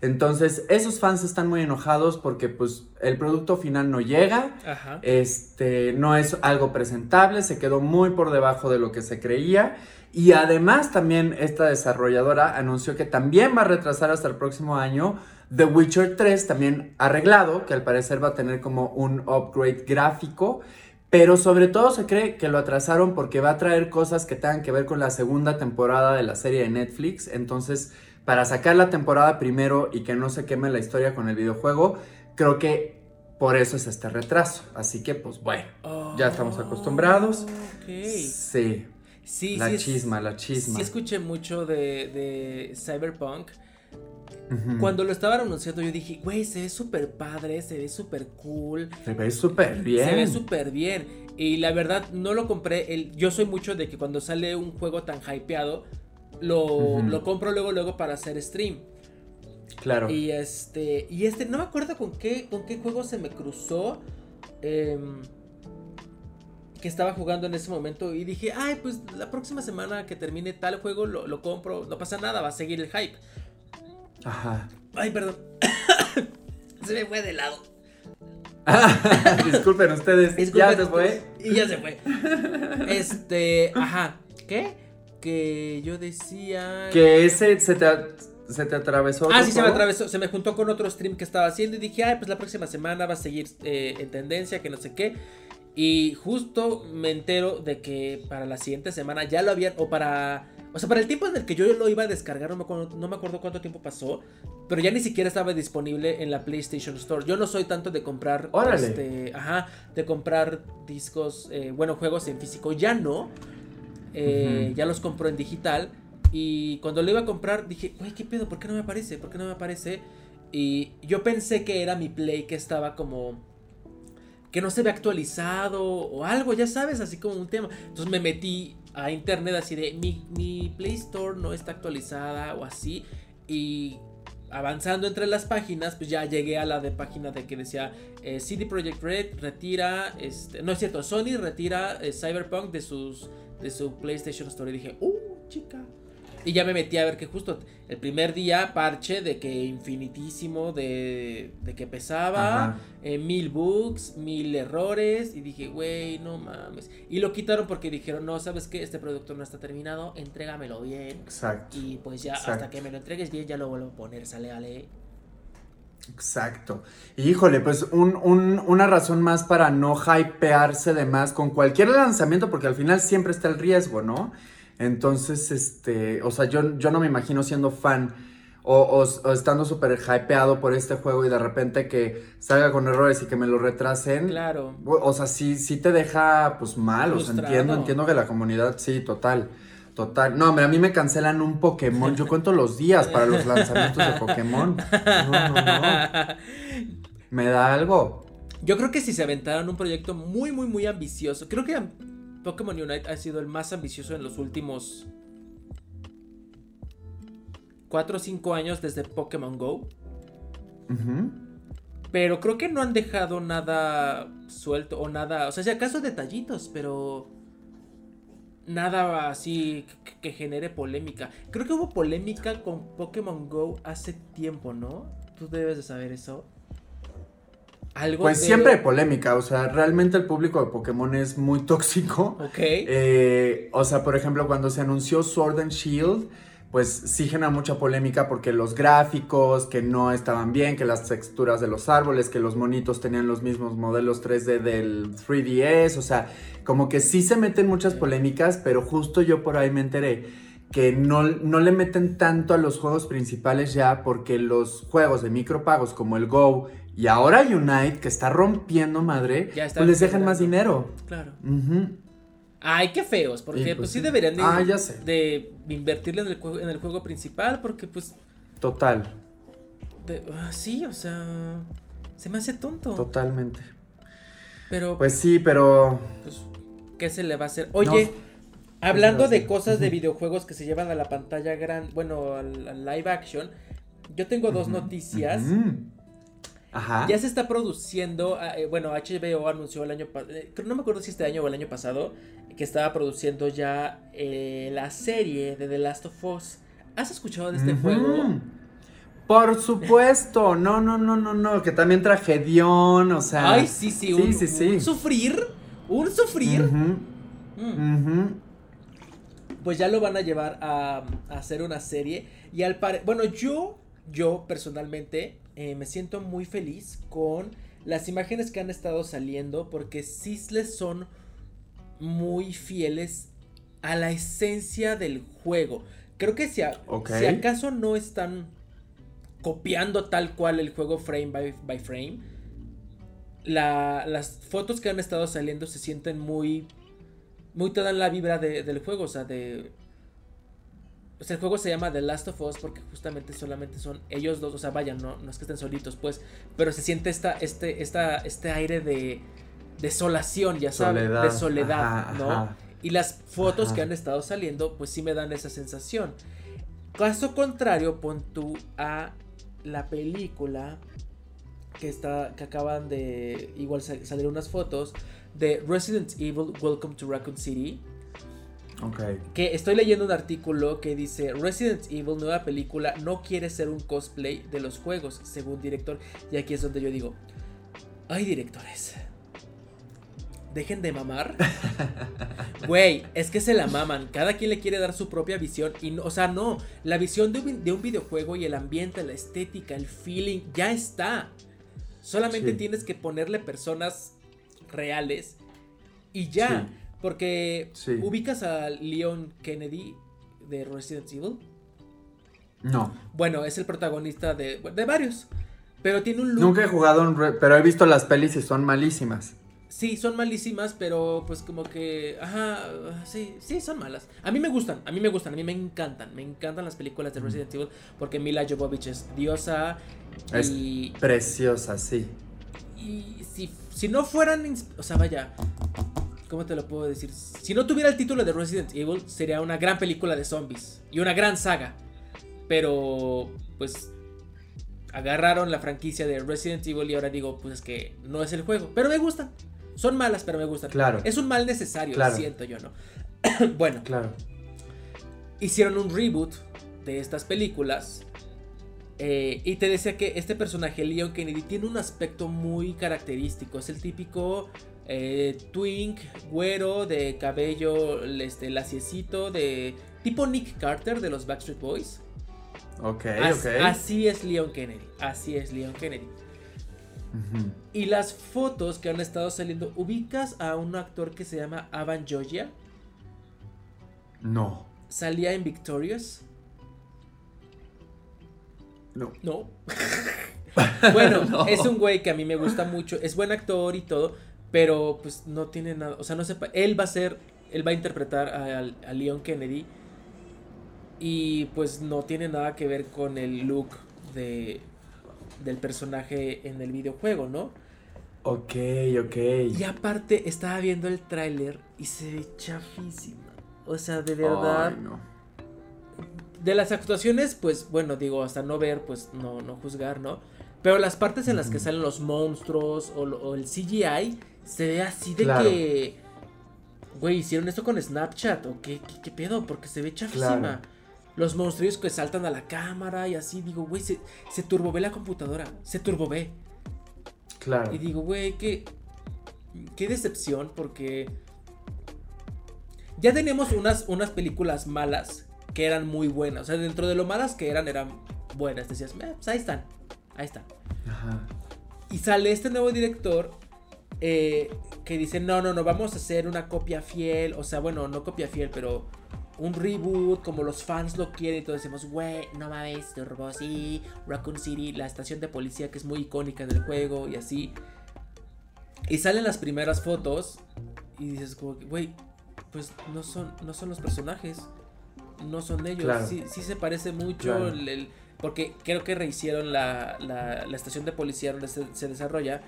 Speaker 2: Entonces, esos fans están muy enojados porque pues el producto final no llega,
Speaker 1: Ajá.
Speaker 2: este, no es algo presentable, se quedó muy por debajo de lo que se creía. Y además también esta desarrolladora anunció que también va a retrasar hasta el próximo año The Witcher 3, también arreglado, que al parecer va a tener como un upgrade gráfico. Pero sobre todo se cree que lo atrasaron porque va a traer cosas que tengan que ver con la segunda temporada de la serie de Netflix. Entonces, para sacar la temporada primero y que no se queme la historia con el videojuego, creo que por eso es este retraso. Así que, pues bueno, ya estamos acostumbrados.
Speaker 1: Ok.
Speaker 2: Sí,
Speaker 1: Sí,
Speaker 2: la
Speaker 1: sí. es-
Speaker 2: chisma, la chisma.
Speaker 1: Sí escuché mucho de, de Cyberpunk. Cuando lo estaban anunciando yo dije, güey, se ve súper padre, se ve súper cool.
Speaker 2: Se ve súper bien.
Speaker 1: Se ve súper bien. Y la verdad, no lo compré. El, yo soy mucho de que cuando sale un juego tan hypeado, lo, lo compro luego, luego para hacer stream.
Speaker 2: Claro.
Speaker 1: Y este, y este, no me acuerdo con qué, con qué juego se me cruzó. em, que estaba jugando en ese momento y dije, ay, pues la próxima semana que termine tal juego lo, lo compro, no pasa nada, va a seguir el hype.
Speaker 2: Ajá.
Speaker 1: Ay, perdón. se me fue de lado.
Speaker 2: Disculpen ustedes.
Speaker 1: Disculpen
Speaker 2: ya se fue.
Speaker 1: Y ya se fue. Este, ajá. ¿Qué? Que yo decía.
Speaker 2: Que ese se te, se te atravesó.
Speaker 1: Ah, sí, se me atravesó. Se me juntó con otro stream que estaba haciendo y dije, ay, pues la próxima semana va a seguir eh, en tendencia, que no sé qué. Y justo me entero de que para la siguiente semana ya lo habían, o para O sea, para el tiempo en el que yo lo iba a descargar, no me, acuerdo, no me acuerdo cuánto tiempo pasó, pero ya ni siquiera estaba disponible en la PlayStation Store. Yo no soy tanto de comprar, este, ajá, de comprar discos, eh, bueno, juegos en físico. Ya no, eh, ya los compro en digital. Y cuando lo iba a comprar dije, güey, ¿qué pedo? ¿Por qué no me aparece? ¿Por qué no me aparece? Y yo pensé que era mi Play que estaba como que no se ve actualizado o algo, ya sabes, así como un tema. Entonces me metí a internet así de mi, Play Store no está actualizada o así. Y avanzando entre las páginas, pues ya llegué a la de página de que decía eh, CD Projekt Red retira, este, no es cierto, Sony retira eh, Cyberpunk de sus de su PlayStation Store y dije, uh, chica. Y ya me metí a ver que justo el primer día parche de que infinitísimo de, de que pesaba, eh, mil bugs, mil errores y dije, güey, no mames. Y lo quitaron porque dijeron, no, sabes que este producto no está terminado, entrégamelo bien. Exacto. Y pues ya hasta que me lo entregues bien ya lo vuelvo a poner, sale, ale.
Speaker 2: Exacto. Híjole, pues un, un, una razón más para no hypearse de más con cualquier lanzamiento, porque al final siempre está el riesgo, ¿no? Entonces, este, o sea, yo, yo no me imagino siendo fan o, estando súper hypeado por este juego y de repente que salga con errores y que me lo retrasen. Claro. O sea, sí, sí te deja pues mal, o sea, entiendo, entiendo que la comunidad, sí, total. Total. No, hombre, a mí me cancelan un Pokémon. Yo cuento los días para los lanzamientos de Pokémon. No, no, no. Me da algo.
Speaker 1: Yo creo que si se aventaran un proyecto muy, muy, muy ambicioso. Creo que Pokémon Unite ha sido el más ambicioso en los últimos 4 o 5 años desde Pokémon Go. Pero creo que no han dejado nada suelto o nada. O sea, si acaso detallitos, pero. Nada así que, genere polémica. Creo que hubo polémica con Pokémon Go hace tiempo, ¿no? Tú debes de saber eso
Speaker 2: pues siempre hay polémica, o sea, realmente el público de Pokémon es muy tóxico. Ok. Eh, o sea, por ejemplo, cuando se anunció Sword and Shield, pues sí genera mucha polémica porque los gráficos que no estaban bien, que las texturas de los árboles, que los monitos tenían los mismos modelos 3D del 3DS, o sea, como que sí se meten muchas polémicas, pero justo yo por ahí me enteré que no, no le meten tanto a los juegos principales ya porque los juegos de micropagos como el Go y ahora Unite, que está rompiendo madre, pues les dejan más dinero. Claro.
Speaker 1: Ay, qué feos, porque pues, pues, sí deberían de, ah, ya sé. de invertirle en el, en el juego principal, porque pues...
Speaker 2: Total.
Speaker 1: Ah, sí, o sea, se me hace tonto.
Speaker 2: Totalmente. Pero... Pues sí, pero... Pues,
Speaker 1: ¿Qué se le va a hacer? Oye, hablando de cosas de videojuegos que se llevan a la pantalla grande, bueno, al, live action, yo tengo dos noticias. Ya se está produciendo, ah, eh, bueno, HBO anunció el año pasado, eh, no me acuerdo si este año o el año pasado, que estaba produciendo ya eh, la serie de The Last of Us. ¿Has escuchado de este juego?
Speaker 2: Por supuesto, no, no, no, no, no, que también tragedión, o sea.
Speaker 1: Ay, sí, sí, un, sí, sí, un sufrir, un sufrir. Mm. Pues ya lo van a llevar a, a hacer una serie y al parecer, bueno, yo, yo personalmente eh, me siento muy feliz con las imágenes que han estado saliendo porque sí les son muy fieles a la esencia del juego. Creo que si, si acaso no están copiando tal cual el juego frame by, frame, las fotos que han estado saliendo se sienten muy... Muy te dan la vibra del juego, o sea, de o sea, el juego se llama The Last of Us porque justamente solamente son ellos dos, o sea, vayan, no, no es que estén solitos, pues, pero se siente esta, este, esta, este aire de desolación, ya sabes, de soledad, ¿no? Y las fotos que han estado saliendo, pues sí me dan esa sensación. Caso contrario, pon tú a la película que está, que acaban de, igual salir unas fotos de Resident Evil Welcome to Raccoon City que estoy leyendo un artículo que dice Resident Evil, nueva película, no quiere ser un cosplay de los juegos, según director. Y aquí es donde yo digo, ay directores, dejen de mamar. Güey, es que se la maman. Cada quien le quiere dar su propia visión. Y o sea, no. La visión de un, videojuego y el ambiente, la estética, el feeling, ya está. Solamente tienes que ponerle personas reales y ya. Porque ubicas a Leon Kennedy de Resident Evil?
Speaker 2: No.
Speaker 1: Bueno, es el protagonista de, de varios. Pero tiene un look.
Speaker 2: Nunca he jugado un. re- Pero he visto las pelis y son malísimas.
Speaker 1: Sí, son malísimas, pero pues como que. Ajá, sí, sí, son malas. A mí me gustan, a mí me gustan, a mí me encantan. Me encantan las películas de Resident Evil porque Mila Jovovich es diosa.
Speaker 2: Es
Speaker 1: y,
Speaker 2: Preciosa, sí.
Speaker 1: y si, si no fueran. O sea, vaya. ¿Cómo te lo puedo decir? Si no tuviera el título de Resident Evil, sería una gran película de zombies y una gran saga. Pero, pues, agarraron la franquicia de Resident Evil y ahora digo, pues es que no es el juego. Pero me gustan. Son malas, pero me gustan.
Speaker 2: Claro.
Speaker 1: Es un mal necesario,
Speaker 2: Claro.
Speaker 1: siento yo, ¿no? bueno,
Speaker 2: Claro.
Speaker 1: hicieron un reboot de estas películas. eh, y te decía que este personaje, Leon Kennedy, tiene un aspecto muy característico. Es el típico eh, twink, güero, de cabello este, laciecito, de tipo Nick Carter de los Backstreet Boys.
Speaker 2: Ok, ok.
Speaker 1: Así es Leon Kennedy. Así es Leon Kennedy. Y las fotos que han estado saliendo, ubicas a un actor que se llama Avan Joya.
Speaker 2: No.
Speaker 1: Salía en Victorious.
Speaker 2: No.
Speaker 1: No. bueno,
Speaker 2: No.
Speaker 1: es un güey que a mí me gusta mucho. Es buen actor y todo. Pero pues no tiene nada. O sea, no sepa. Él va a ser. Él va a interpretar a, a Leon Kennedy. Y pues no tiene nada que ver con el look de. Del personaje en el videojuego, ¿no?
Speaker 2: Ok, ok.
Speaker 1: Y aparte, estaba viendo el tráiler y se ve chafísima. O sea, de verdad.
Speaker 2: Ay, no.
Speaker 1: De las actuaciones, pues bueno, digo, hasta no ver, pues no, no juzgar, ¿no? Pero las partes en las que salen los monstruos o el CGI, se ve así de
Speaker 2: Claro.
Speaker 1: que. Güey, hicieron esto con Snapchat o qué, qué, qué pedo, porque se ve chafísima.
Speaker 2: Claro.
Speaker 1: Los monstruos que saltan a la cámara y así, digo, güey, se, se turbové la computadora, se turbové.
Speaker 2: Claro.
Speaker 1: Y digo, güey, qué, qué decepción, porque ya tenemos unas, unas películas malas que eran muy buenas. O sea, dentro de lo malas que eran, eran buenas. Decías, "Eh, pues ahí están, ahí están.
Speaker 2: Ajá.
Speaker 1: Y sale este nuevo director eh, que dice, no, no, no, vamos a hacer una copia fiel. O sea, bueno, no copia fiel, pero un reboot como los fans lo quieren. Y todos decimos, güey, no mames, Turbo sí, Raccoon City, la estación de policía que es muy icónica del juego y así. Y salen las primeras fotos y dices, güey, pues no son, no son los personajes. No son ellos.
Speaker 2: Claro.
Speaker 1: Sí, sí se parece mucho
Speaker 2: Claro.
Speaker 1: el- el- porque creo que rehicieron la, la, la estación de policía donde se, se desarrolla.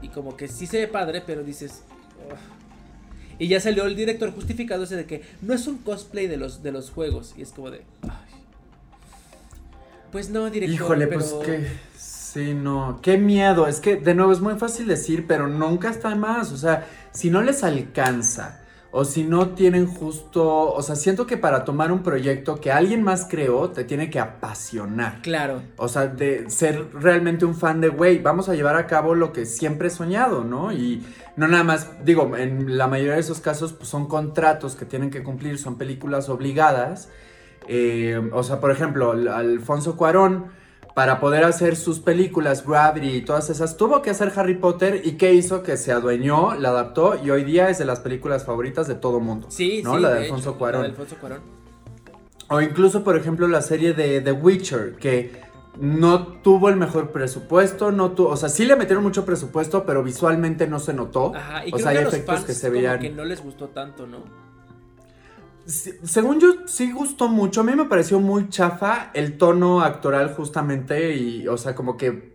Speaker 1: Y como que sí se ve padre, pero dices. Y ya salió el director justificándose de que no es un cosplay de los, de los juegos. Y es como de. "Ay". Pues no, director.
Speaker 2: Híjole,
Speaker 1: pero...
Speaker 2: pues que. Sí, no. Qué miedo. Es que, de nuevo, es muy fácil decir, pero nunca está más. O sea, si no les alcanza. O si no tienen justo. O sea, siento que para tomar un proyecto que alguien más creó, te tiene que apasionar.
Speaker 1: Claro.
Speaker 2: O sea, de ser realmente un fan de, güey, vamos a llevar a cabo lo que siempre he soñado, ¿no? Y no nada más, digo, en la mayoría de esos casos pues, son contratos que tienen que cumplir, son películas obligadas. Eh, o sea, por ejemplo, Al- Alfonso Cuarón, para poder hacer sus películas, Gravity y todas esas, tuvo que hacer Harry Potter y ¿qué hizo? Que se adueñó, la adaptó y hoy día es de las películas favoritas de todo mundo.
Speaker 1: Sí,
Speaker 2: ¿no?
Speaker 1: sí.
Speaker 2: La de
Speaker 1: de
Speaker 2: Alfonso
Speaker 1: hecho,
Speaker 2: Cuarón.
Speaker 1: La de Alfonso Cuarón.
Speaker 2: O incluso, por ejemplo, la serie de The Witcher, que no tuvo el mejor presupuesto, no tuvo, o sea, sí le metieron mucho presupuesto, pero visualmente no se notó.
Speaker 1: Ajá. Y
Speaker 2: o
Speaker 1: creo
Speaker 2: sea, hay
Speaker 1: que a los
Speaker 2: efectos
Speaker 1: fans
Speaker 2: que se veían.
Speaker 1: que no les gustó tanto, ¿no?
Speaker 2: Según yo, sí gustó mucho. A mí me pareció muy chafa el tono actoral, justamente, y, o sea, como que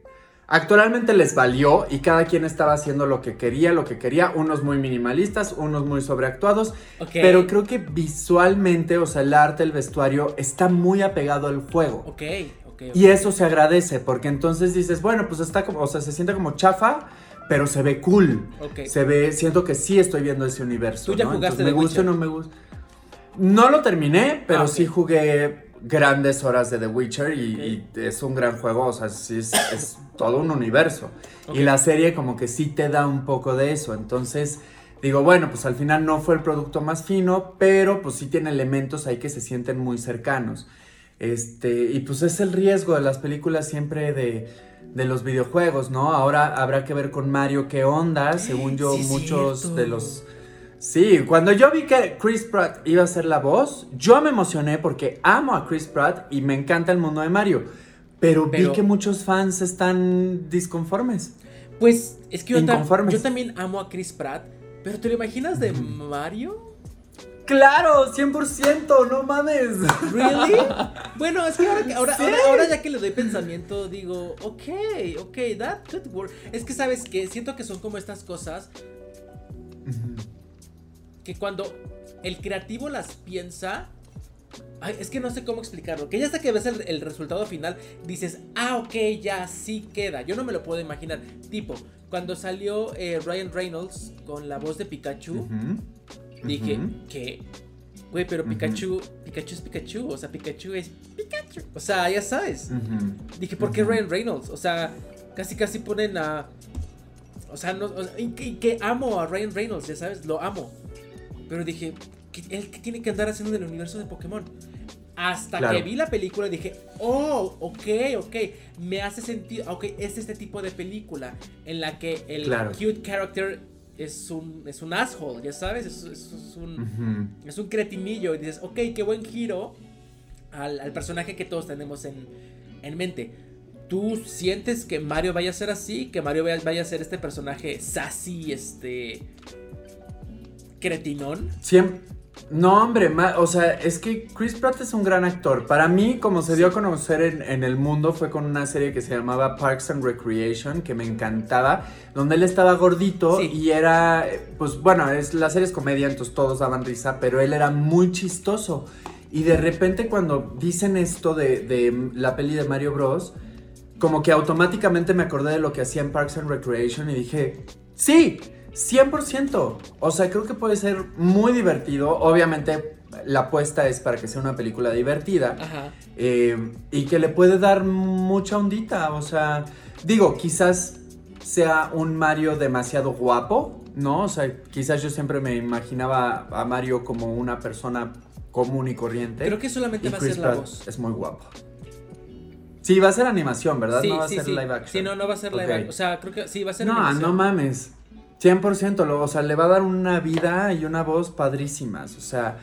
Speaker 2: actoralmente les valió y cada quien estaba haciendo lo que quería, lo que quería. Unos muy minimalistas, unos muy sobreactuados. Pero creo que visualmente, o sea, el arte, el vestuario, está muy apegado al juego.
Speaker 1: Ok.
Speaker 2: Y eso se agradece, porque entonces dices, bueno, pues está como, o sea, se siente como chafa, pero se ve cool.
Speaker 1: Ok.
Speaker 2: Se ve, siento que sí estoy viendo ese universo.
Speaker 1: ¿Tú ya
Speaker 2: ¿no?
Speaker 1: jugaste
Speaker 2: Entonces, me gusta o no me gusta. No lo terminé, pero
Speaker 1: Ah,
Speaker 2: sí jugué grandes horas de The Witcher y, es un gran juego, o sea, sí es, es todo un universo. Y la serie como que sí te da un poco de eso, entonces digo, bueno, pues al final no fue el producto más fino, pero pues sí tiene elementos ahí que se sienten muy cercanos. Este, y pues es el riesgo de las películas siempre de, de los videojuegos, ¿no? Ahora habrá que ver con Mario qué onda, según yo
Speaker 1: Sí,
Speaker 2: muchos
Speaker 1: cierto.
Speaker 2: de los Sí, cuando yo vi que Chris Pratt iba a ser la voz, yo me emocioné porque amo a Chris Pratt y me encanta el mundo de Mario. Pero,
Speaker 1: Pero-
Speaker 2: vi que muchos fans están disconformes.
Speaker 1: Pues es que yo, también amo a Chris Pratt, pero ¿te lo imaginas de Mario?
Speaker 2: Claro, 100%, no mames.
Speaker 1: ¿Really? bueno, es que ahora, que- ahora,
Speaker 2: Sí.
Speaker 1: ahora, ahora ya que le doy pensamiento, digo, ok, ok, that could work. Es que sabes que siento que son como estas cosas que cuando el creativo las piensa. Ay, es que no sé cómo explicarlo. Que ya hasta que ves el, el resultado final, dices, ah, ok, ya sí queda. Yo no me lo puedo imaginar. Tipo, cuando salió eh, Ryan Reynolds con la voz de Pikachu, dije. ¿qué? Güey, pero. Pikachu, Pikachu es Pikachu. O sea, Pikachu es Pikachu. O sea, ya sabes. Dije, ¿por qué. Ryan Reynolds? O sea, casi casi ponen a. O sea, no, o sea, y que, y que amo a Ryan Reynolds, ya sabes, lo amo. Pero dije, ¿qué, ¿él qué tiene que andar haciendo en el universo de Pokémon? Hasta
Speaker 2: Claro.
Speaker 1: que vi la película dije, oh, ok, ok, me hace sentido, ok, es este tipo de película en la que el
Speaker 2: Claro.
Speaker 1: cute character es un, es un asshole, ya sabes, es, es- es un, es un cretinillo y dices, ok, qué buen giro al, al personaje que todos tenemos en, en mente. ¿Tú sientes que Mario vaya a ser así? ¿Que Mario vaya, vaya a ser este personaje sassy, este... cretinón?
Speaker 2: Siem- No, hombre, o sea, es que Chris Pratt es un gran actor. Para mí, como se dio a conocer en, en el mundo, fue con una serie que se llamaba Parks and Recreation, que me encantaba, donde él estaba gordito
Speaker 1: Sí.
Speaker 2: y era, pues bueno, es, la serie es comedia, entonces todos daban risa, pero él era muy chistoso. Y de repente cuando dicen esto de, de la peli de Mario Bros, como que automáticamente me acordé de lo que hacía en Parks and Recreation y dije, sí, 100%. O sea, creo que puede ser muy divertido. Obviamente la apuesta es para que sea una película divertida
Speaker 1: Ajá.
Speaker 2: eh, y que le puede dar mucha ondita. O sea, digo, quizás sea un Mario demasiado guapo, ¿no? O sea, quizás yo siempre me imaginaba a Mario como una persona común y corriente.
Speaker 1: Creo que solamente
Speaker 2: Y
Speaker 1: va a ser la
Speaker 2: Pratt
Speaker 1: voz.
Speaker 2: Es muy guapo. Sí, va a ser animación, ¿verdad?
Speaker 1: Sí,
Speaker 2: no va a ser
Speaker 1: sí.
Speaker 2: live action.
Speaker 1: Sí, no, no va a ser live action. O sea, creo que sí, va a ser
Speaker 2: No,
Speaker 1: animación.
Speaker 2: no mames. 100%, lo- o sea, le va a dar una vida y una voz padrísimas. O sea,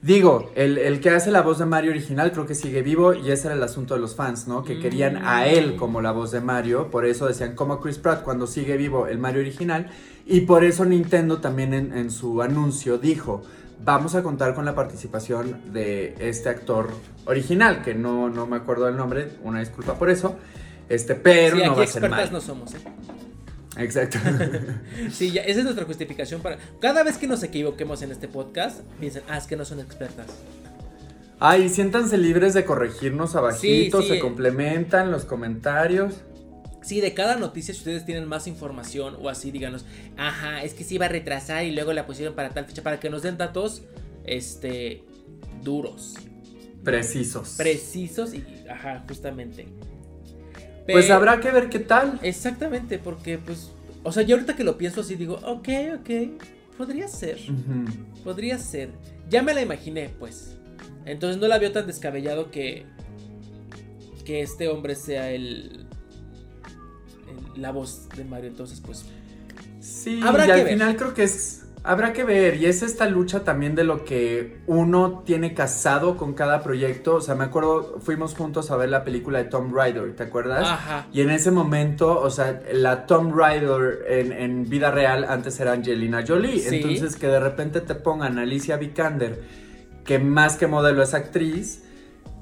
Speaker 2: digo, el, el que hace la voz de Mario original creo que sigue vivo y ese era el asunto de los fans, ¿no? Que querían a él como la voz de Mario, por eso decían como Chris Pratt cuando sigue vivo el Mario original y por eso Nintendo también en, en su anuncio dijo, vamos a contar con la participación de este actor original, que no, no me acuerdo del nombre, una disculpa por eso, este, pero
Speaker 1: sí,
Speaker 2: no va a ser Mario.
Speaker 1: no somos, ¿eh?
Speaker 2: Exacto.
Speaker 1: Sí, ya, esa es nuestra justificación para... Cada vez que nos equivoquemos en este podcast, piensen, ah, es que no son expertas.
Speaker 2: Ay, siéntanse libres de corregirnos abajito,
Speaker 1: Sí, sí.
Speaker 2: se complementan los comentarios.
Speaker 1: Sí, de cada noticia, si ustedes tienen más información o así, díganos, ajá, es que se iba a retrasar y luego la pusieron para tal fecha, para que nos den datos, este, duros,
Speaker 2: Precisos.
Speaker 1: precisos y, ajá, justamente.
Speaker 2: Pues habrá que ver qué tal.
Speaker 1: Exactamente, porque pues, o sea, yo ahorita que lo pienso así digo, ok, ok, podría ser, podría ser. Ya me la imaginé, pues. Entonces no la veo tan descabellado que, que este hombre sea el, el- la voz de Mario. Entonces, pues,
Speaker 2: Sí,
Speaker 1: Habrá
Speaker 2: y
Speaker 1: que
Speaker 2: al
Speaker 1: ver.
Speaker 2: final creo que es. Habrá que ver, y es esta lucha también de lo que uno tiene casado con cada proyecto. O sea, me acuerdo, fuimos juntos a ver la película de Tom Rider, ¿te acuerdas?
Speaker 1: ajá.
Speaker 2: Y en ese momento, o sea, la Tom Rider en, en vida real antes era Angelina Jolie.
Speaker 1: Sí.
Speaker 2: Entonces que de repente te pongan Alicia Vikander, que más que modelo es actriz,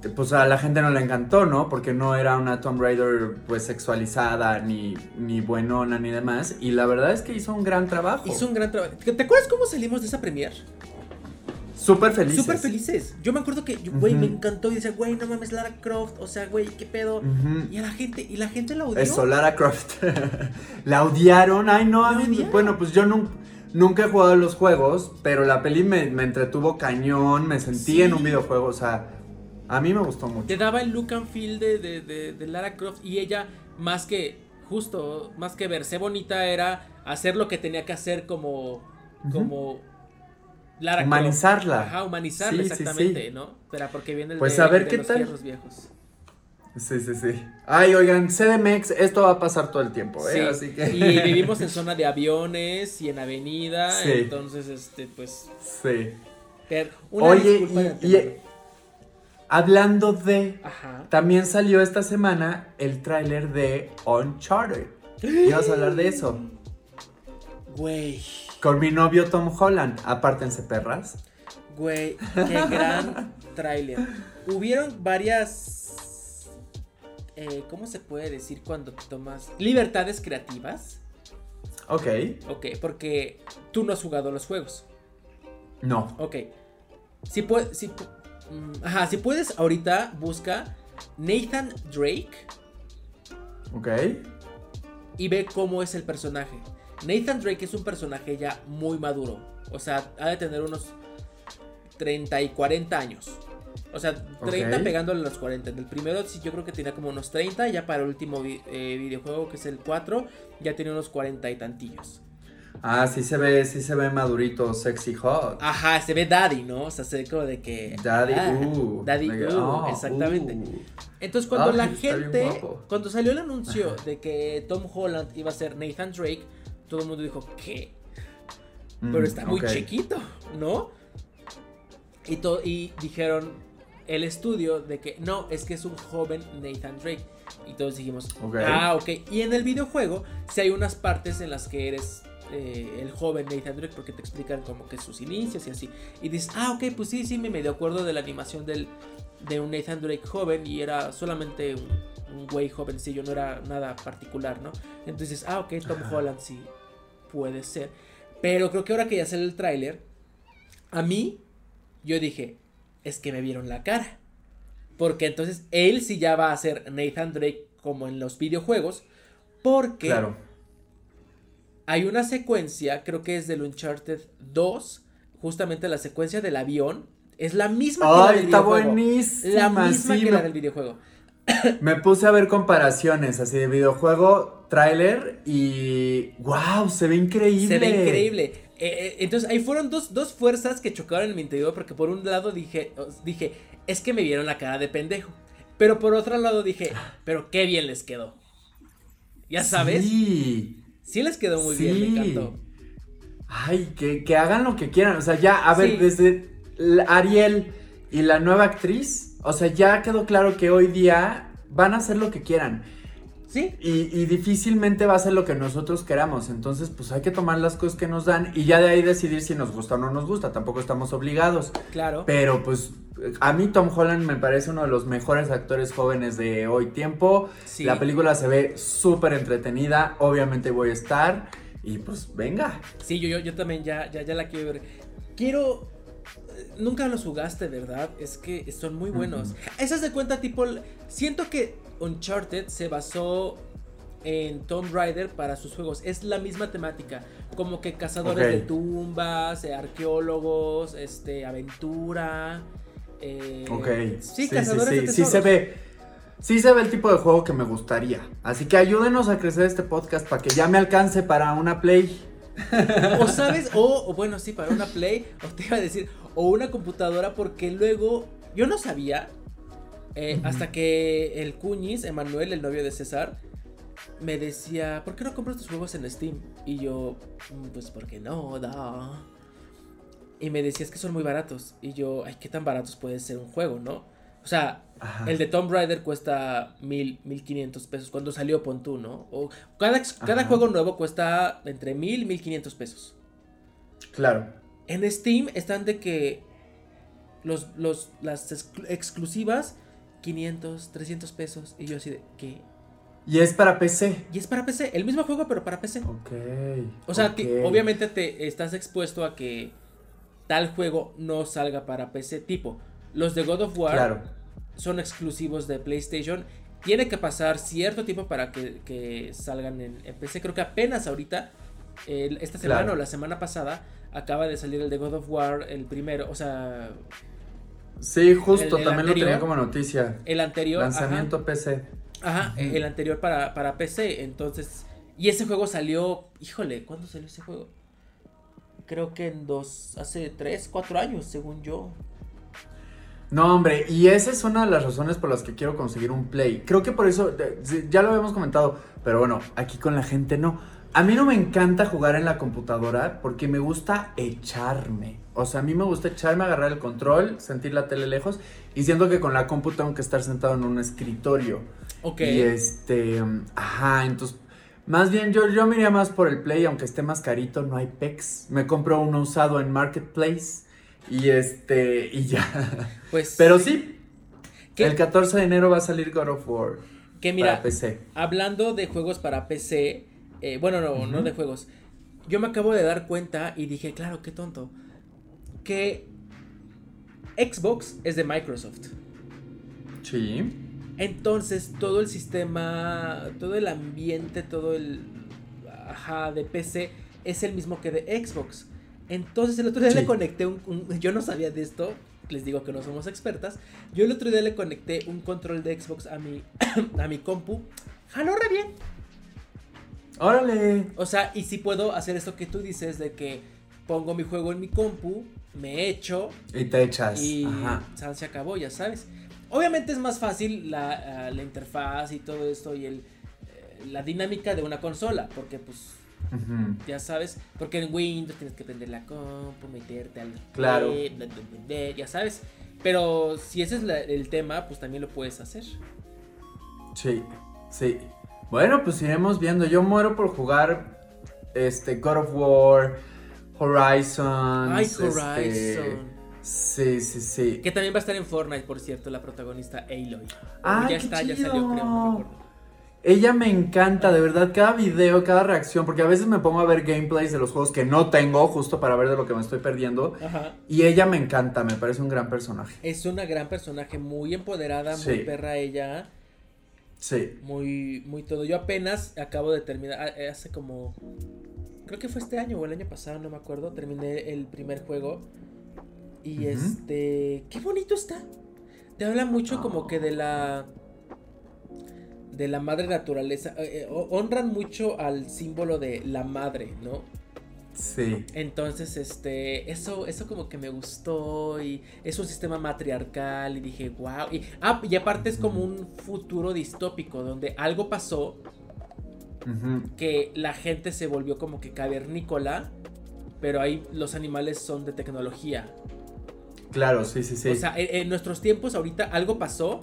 Speaker 2: pues a la gente no le encantó, ¿no? Porque no era una Tom Rider pues sexualizada, ni, ni buenona, ni demás. Y la verdad es que hizo un gran trabajo.
Speaker 1: Hizo un gran trabajo. ¿Te acuerdas cómo salimos de esa premier?
Speaker 2: Súper felices.
Speaker 1: Súper felices. Yo me acuerdo que, güey, me encantó y decía, güey, no mames, Lara Croft. O sea, güey, qué pedo. Y a la gente, y la gente la odió.
Speaker 2: Eso, Lara Croft. la odiaron. Ay, no, a mí.
Speaker 1: odiaron.
Speaker 2: Bueno, pues yo nun- nunca he jugado los juegos, pero la peli me, me entretuvo cañón. Me sentí
Speaker 1: Sí.
Speaker 2: en un videojuego. O sea, a mí me gustó mucho.
Speaker 1: Te daba el look and feel de, de, de- de Lara Croft y ella, más que, justo, más que verse bonita, era hacer lo que tenía que hacer como, como Lara Croft.
Speaker 2: Humanizarla.
Speaker 1: Ajá, humanizarla,
Speaker 2: Sí, sí,
Speaker 1: exactamente,
Speaker 2: sí.
Speaker 1: ¿no? Pero porque viene el
Speaker 2: Pues
Speaker 1: de,
Speaker 2: a ver
Speaker 1: de
Speaker 2: qué
Speaker 1: los
Speaker 2: tal.
Speaker 1: viejos.
Speaker 2: Sí, sí, sí. Ay, oigan, CDMX, esto va a pasar todo el tiempo, ¿eh?
Speaker 1: Sí,
Speaker 2: Así que...
Speaker 1: Y vivimos en zona de aviones y en avenida,
Speaker 2: Sí.
Speaker 1: entonces, este, pues,
Speaker 2: Sí.
Speaker 1: una
Speaker 2: Oye, y hablando de...
Speaker 1: Ajá.
Speaker 2: También salió esta semana el tráiler de Uncharted. ¿Ibas a hablar de eso?
Speaker 1: Güey,
Speaker 2: Con mi novio Tom Holland. Apártense, perras.
Speaker 1: güey, qué gran tráiler. Hubieron varias, eh, ¿cómo se puede decir cuando te tomas libertades creativas?
Speaker 2: Ok.
Speaker 1: Ok, porque tú no has jugado los juegos.
Speaker 2: No.
Speaker 1: Ok. Si, si, ajá, si puedes, ahorita busca Nathan Drake
Speaker 2: Ok.
Speaker 1: y ve cómo es el personaje. Nathan Drake es un personaje ya muy maduro. O sea, ha de tener unos 30 y 40 años. O sea, 30
Speaker 2: Ok.
Speaker 1: pegándole a los 40. En el primero sí yo creo que tenía como unos 30. Ya para el último vi- eh, videojuego que es el 4 ya tiene unos 40 y tantillos.
Speaker 2: Ah, sí se ve, sí se ve madurito, sexy hot.
Speaker 1: Ajá, se ve daddy, ¿no? O sea, se ve como de que...
Speaker 2: Daddy,
Speaker 1: ah,
Speaker 2: uh.
Speaker 1: Daddy,
Speaker 2: Like,
Speaker 1: uh,
Speaker 2: oh,
Speaker 1: exactamente.
Speaker 2: uh.
Speaker 1: Entonces cuando
Speaker 2: Ay,
Speaker 1: la gente, cuando salió el anuncio de que Tom Holland iba a ser Nathan Drake, todo el mundo dijo, ¿qué? Pero
Speaker 2: Mm,
Speaker 1: está muy chiquito, ¿no? Y, to- y dijeron el estudio de que no, es que es un joven Nathan Drake. Y todos dijimos, ah, ok. Y en el videojuego, si hay unas partes en las que eres eh, el joven Nathan Drake, porque te explican como que sus inicios y así. Y dices, ah, ok, pues sí, sí, me medio acuerdo de la animación del, de un Nathan Drake joven y era solamente un, un güey jovencillo, no era nada particular, ¿no? Entonces, ah, ok, Tom Holland sí puede ser. Pero creo que ahora que ya sale el tráiler, a mí, yo dije, es que me vieron la cara. Porque entonces él sí ya va a ser Nathan Drake como en los videojuegos. Porque
Speaker 2: Claro.
Speaker 1: Hay una secuencia, creo que es del Uncharted 2, justamente la secuencia del avión. Es la misma que la
Speaker 2: Ay,
Speaker 1: del
Speaker 2: está
Speaker 1: videojuego.
Speaker 2: buenísima.
Speaker 1: La misma
Speaker 2: sí,
Speaker 1: que
Speaker 2: me,
Speaker 1: la del videojuego.
Speaker 2: me puse a ver comparaciones así de videojuego, tráiler y wow, se ve increíble.
Speaker 1: Se ve increíble. Eh, eh, entonces ahí fueron dos, dos fuerzas que chocaron en mi interior porque por un lado dije, dije, es que me vieron la cara de pendejo. Pero por otro lado dije, pero qué bien les quedó. Ya sabes, sí,
Speaker 2: Sí.
Speaker 1: les quedó muy bien, me encantó.
Speaker 2: Ay, que, que hagan lo que quieran. O sea, ya, a ver,
Speaker 1: Sí.
Speaker 2: desde Ariel y la nueva actriz, o sea, ya quedó claro que hoy día van a hacer lo que quieran.
Speaker 1: Sí,
Speaker 2: Y, y difícilmente va a ser lo que nosotros queramos. Entonces, pues hay que tomar las cosas que nos dan y ya de ahí decidir si nos gusta o no nos gusta. Tampoco estamos obligados.
Speaker 1: claro.
Speaker 2: Pero pues a mí Tom Holland me parece uno de los mejores actores jóvenes de hoy tiempo.
Speaker 1: Sí.
Speaker 2: La película se ve súper entretenida. Obviamente voy a estar. Y pues venga.
Speaker 1: Sí, yo, yo, yo también ya, ya, ya la quiero ver. Quiero. eh, Nunca los jugaste, ¿verdad? Es que son muy buenos. Esas de cuenta, tipo. Siento que Uncharted se basó en Tomb Raider para sus juegos. Es la misma temática. Como que cazadores de tumbas, eh, arqueólogos, este, aventura. Eh,
Speaker 2: Ok.
Speaker 1: Sí, cazadores
Speaker 2: sí,
Speaker 1: de
Speaker 2: sí, se ve. Sí se ve el tipo de juego que me gustaría. Así que ayúdenos a crecer este podcast para que ya me alcance para una play.
Speaker 1: O sabes, o, o bueno, sí, para una Play, o te iba a decir, o una computadora, porque luego yo no sabía, eh, hasta que el Cuñis, Emanuel, el novio de César, me decía, ¿por qué no compras tus juegos en Steam? Y yo, "Mm, pues porque no, da. Y me decía, es que son muy baratos. Y yo, ay, ¿qué tan baratos puede ser un juego, no? O sea,
Speaker 2: Ajá.
Speaker 1: el de Tomb Raider cuesta mil, mil quinientos pesos cuando salió Pon tú, ¿no? O cada, cada
Speaker 2: Ajá.
Speaker 1: juego nuevo cuesta entre mil, mil quinientos pesos.
Speaker 2: Claro.
Speaker 1: En Steam están de que los, los, las exclu- exclusivas 500, 300 pesos. Y yo así de, ¿qué?
Speaker 2: Y es para PC.
Speaker 1: Y es para PC, el mismo juego pero para PC.
Speaker 2: Ok.
Speaker 1: O sea, que obviamente te estás expuesto a que tal juego no salga para PC. Tipo, los de God of War
Speaker 2: Claro.
Speaker 1: son exclusivos de PlayStation. Tiene que pasar cierto tiempo para que, que salgan en, en PC. Creo que apenas ahorita, esta semana
Speaker 2: Claro.
Speaker 1: o la semana pasada, acaba de salir el de God of War, el primero. O sea,
Speaker 2: Sí, justo,
Speaker 1: El- el
Speaker 2: también lo tenía
Speaker 1: anterior.
Speaker 2: como noticia.
Speaker 1: el anterior. ajá.
Speaker 2: Lanzamiento PC.
Speaker 1: Ajá, el anterior para, para PC. Entonces, y ese juego salió, híjole, ¿cuándo salió ese juego? Creo que en dos, hace tres, cuatro años, según yo.
Speaker 2: No, hombre, y esa es una de las razones por las que quiero conseguir un Play. Creo que por eso, ya lo habíamos comentado, pero bueno, aquí con la gente no. A mí no me encanta jugar en la computadora porque me gusta echarme. O sea, a mí me gusta echarme, agarrar el control, sentir la tele lejos y siento que con la compu tengo que estar sentado en un escritorio.
Speaker 1: Ok.
Speaker 2: Y este, ajá, entonces, más bien yo, yo me iría más por el Play, aunque esté más carito, no hay pex. Me compro uno usado en Marketplace y este, y ya.
Speaker 1: Pues.
Speaker 2: Pero sí,
Speaker 1: ¿Qué?
Speaker 2: el 14 de enero va a salir God of War
Speaker 1: Que mira,
Speaker 2: para PC.
Speaker 1: hablando de juegos para PC, eh, bueno, no, no de juegos. Yo me acabo de dar cuenta y dije, claro, qué tonto. Que Xbox es de Microsoft.
Speaker 2: Sí.
Speaker 1: Entonces, todo el sistema, todo el ambiente, todo el. Ajá, de PC es el mismo que de Xbox. Entonces, el otro día
Speaker 2: Sí.
Speaker 1: le conecté un, un- Yo no sabía de esto. Les digo que no somos expertas. Yo el otro día le conecté un control de Xbox a mi, a mi compu. Jaló re bien.
Speaker 2: Órale.
Speaker 1: O sea, y si puedo hacer esto que tú dices de que pongo mi juego en mi compu, me echo
Speaker 2: Y te echas.
Speaker 1: y
Speaker 2: Ajá.
Speaker 1: se acabó, ya sabes. Obviamente es más fácil la, ah, la interfaz y todo esto y el, eh, la dinámica de una consola, porque pues ya sabes, porque en Windows tienes que prender la compu, meterte al
Speaker 2: Claro.
Speaker 1: web, bla, bla, bla, bla, ya sabes. Pero si ese es la- el tema, pues también lo puedes hacer.
Speaker 2: Sí, sí. Bueno, pues iremos viendo. Yo muero por jugar este God of War, Horizon. Este,
Speaker 1: Horizon.
Speaker 2: Sí, sí, sí.
Speaker 1: Que también va a estar en Fortnite, por cierto, la protagonista Aloy.
Speaker 2: Ay,
Speaker 1: ya
Speaker 2: qué
Speaker 1: está, ya
Speaker 2: chido.
Speaker 1: salió, creo, no.
Speaker 2: Ella me encanta, de verdad, cada video, cada reacción, porque a veces me pongo a ver gameplays de los juegos que no tengo, justo para ver de lo que me estoy perdiendo.
Speaker 1: Ajá.
Speaker 2: Y ella me encanta, me parece un gran personaje.
Speaker 1: Es una gran personaje, muy empoderada, muy perra ella,
Speaker 2: Sí.
Speaker 1: muy, muy todo. Yo apenas acabo de terminar, ah, eh, hace como, creo que fue este año o el año pasado, no me acuerdo, terminé el primer juego. Y este, qué bonito está. Te habla mucho como que de la, de la madre naturaleza. eh, eh, ho- honran mucho al símbolo de la madre, ¿no?
Speaker 2: Sí.
Speaker 1: Entonces, este, eso, eso como que me gustó y es un sistema matriarcal y dije, wow. Y, ah, y aparte es como un futuro distópico donde algo pasó que la gente se volvió como que cavernícola, pero ahí los animales son de tecnología.
Speaker 2: Claro, sí, sí, sí.
Speaker 1: O sea, en, en nuestros tiempos ahorita algo pasó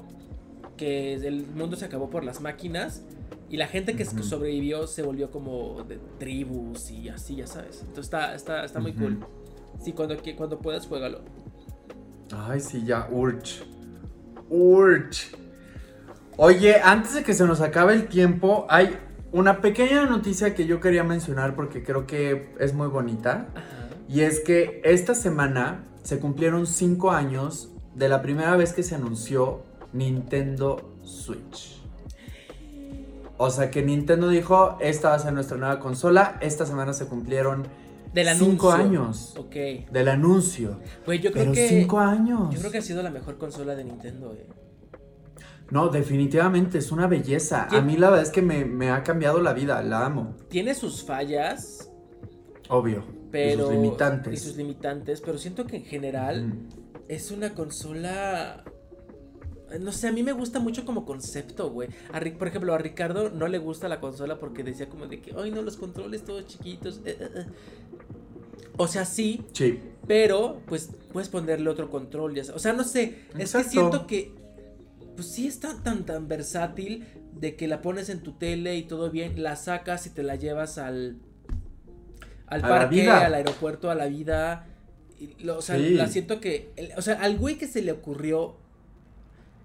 Speaker 1: que el mundo se acabó por las máquinas y la gente que sobrevivió se volvió como de tribus y así, ya sabes. Entonces está, está, está muy cool. Sí, cuando, cuando puedas, juégalo.
Speaker 2: Ay, sí, ya, Urch. Urch. Oye, antes de que se nos acabe el tiempo, hay una pequeña noticia que yo quería mencionar porque creo que es muy bonita.
Speaker 1: Ajá.
Speaker 2: Y es que esta semana se cumplieron 5 años de la primera vez que se anunció Nintendo Switch. O sea que Nintendo dijo, esta va a ser nuestra nueva consola. Esta semana se cumplieron
Speaker 1: Del
Speaker 2: 5
Speaker 1: anuncio.
Speaker 2: años
Speaker 1: Ok.
Speaker 2: del anuncio.
Speaker 1: Güey, yo creo
Speaker 2: Pero
Speaker 1: que.
Speaker 2: 5 años.
Speaker 1: Yo creo que ha sido la mejor consola de Nintendo, eh.
Speaker 2: No, definitivamente, es una belleza. A
Speaker 1: ¿Quién-
Speaker 2: mí la verdad es que me, me ha cambiado la vida, la amo.
Speaker 1: Tiene sus fallas,
Speaker 2: Obvio.
Speaker 1: Pero.
Speaker 2: y sus limitantes.
Speaker 1: y sus limitantes, pero siento que en general es una consola. No sé, a mí me gusta mucho como concepto, güey. A Ri- Por ejemplo, a Ricardo no le gusta la consola porque decía como de que, ay, no, los controles todos chiquitos. eh, eh, eh". O sea, sí,
Speaker 2: Sí.
Speaker 1: pero pues puedes ponerle otro control. Ya o sea, no sé, es que
Speaker 2: Exacto.
Speaker 1: siento que, pues sí está tan, tan versátil de que la pones en tu tele y todo bien, la sacas y te la llevas al, al
Speaker 2: A
Speaker 1: parque, al aeropuerto, a la vida. y lo- o sea,
Speaker 2: Sí.
Speaker 1: la siento que, el- o sea, al güey que se le ocurrió,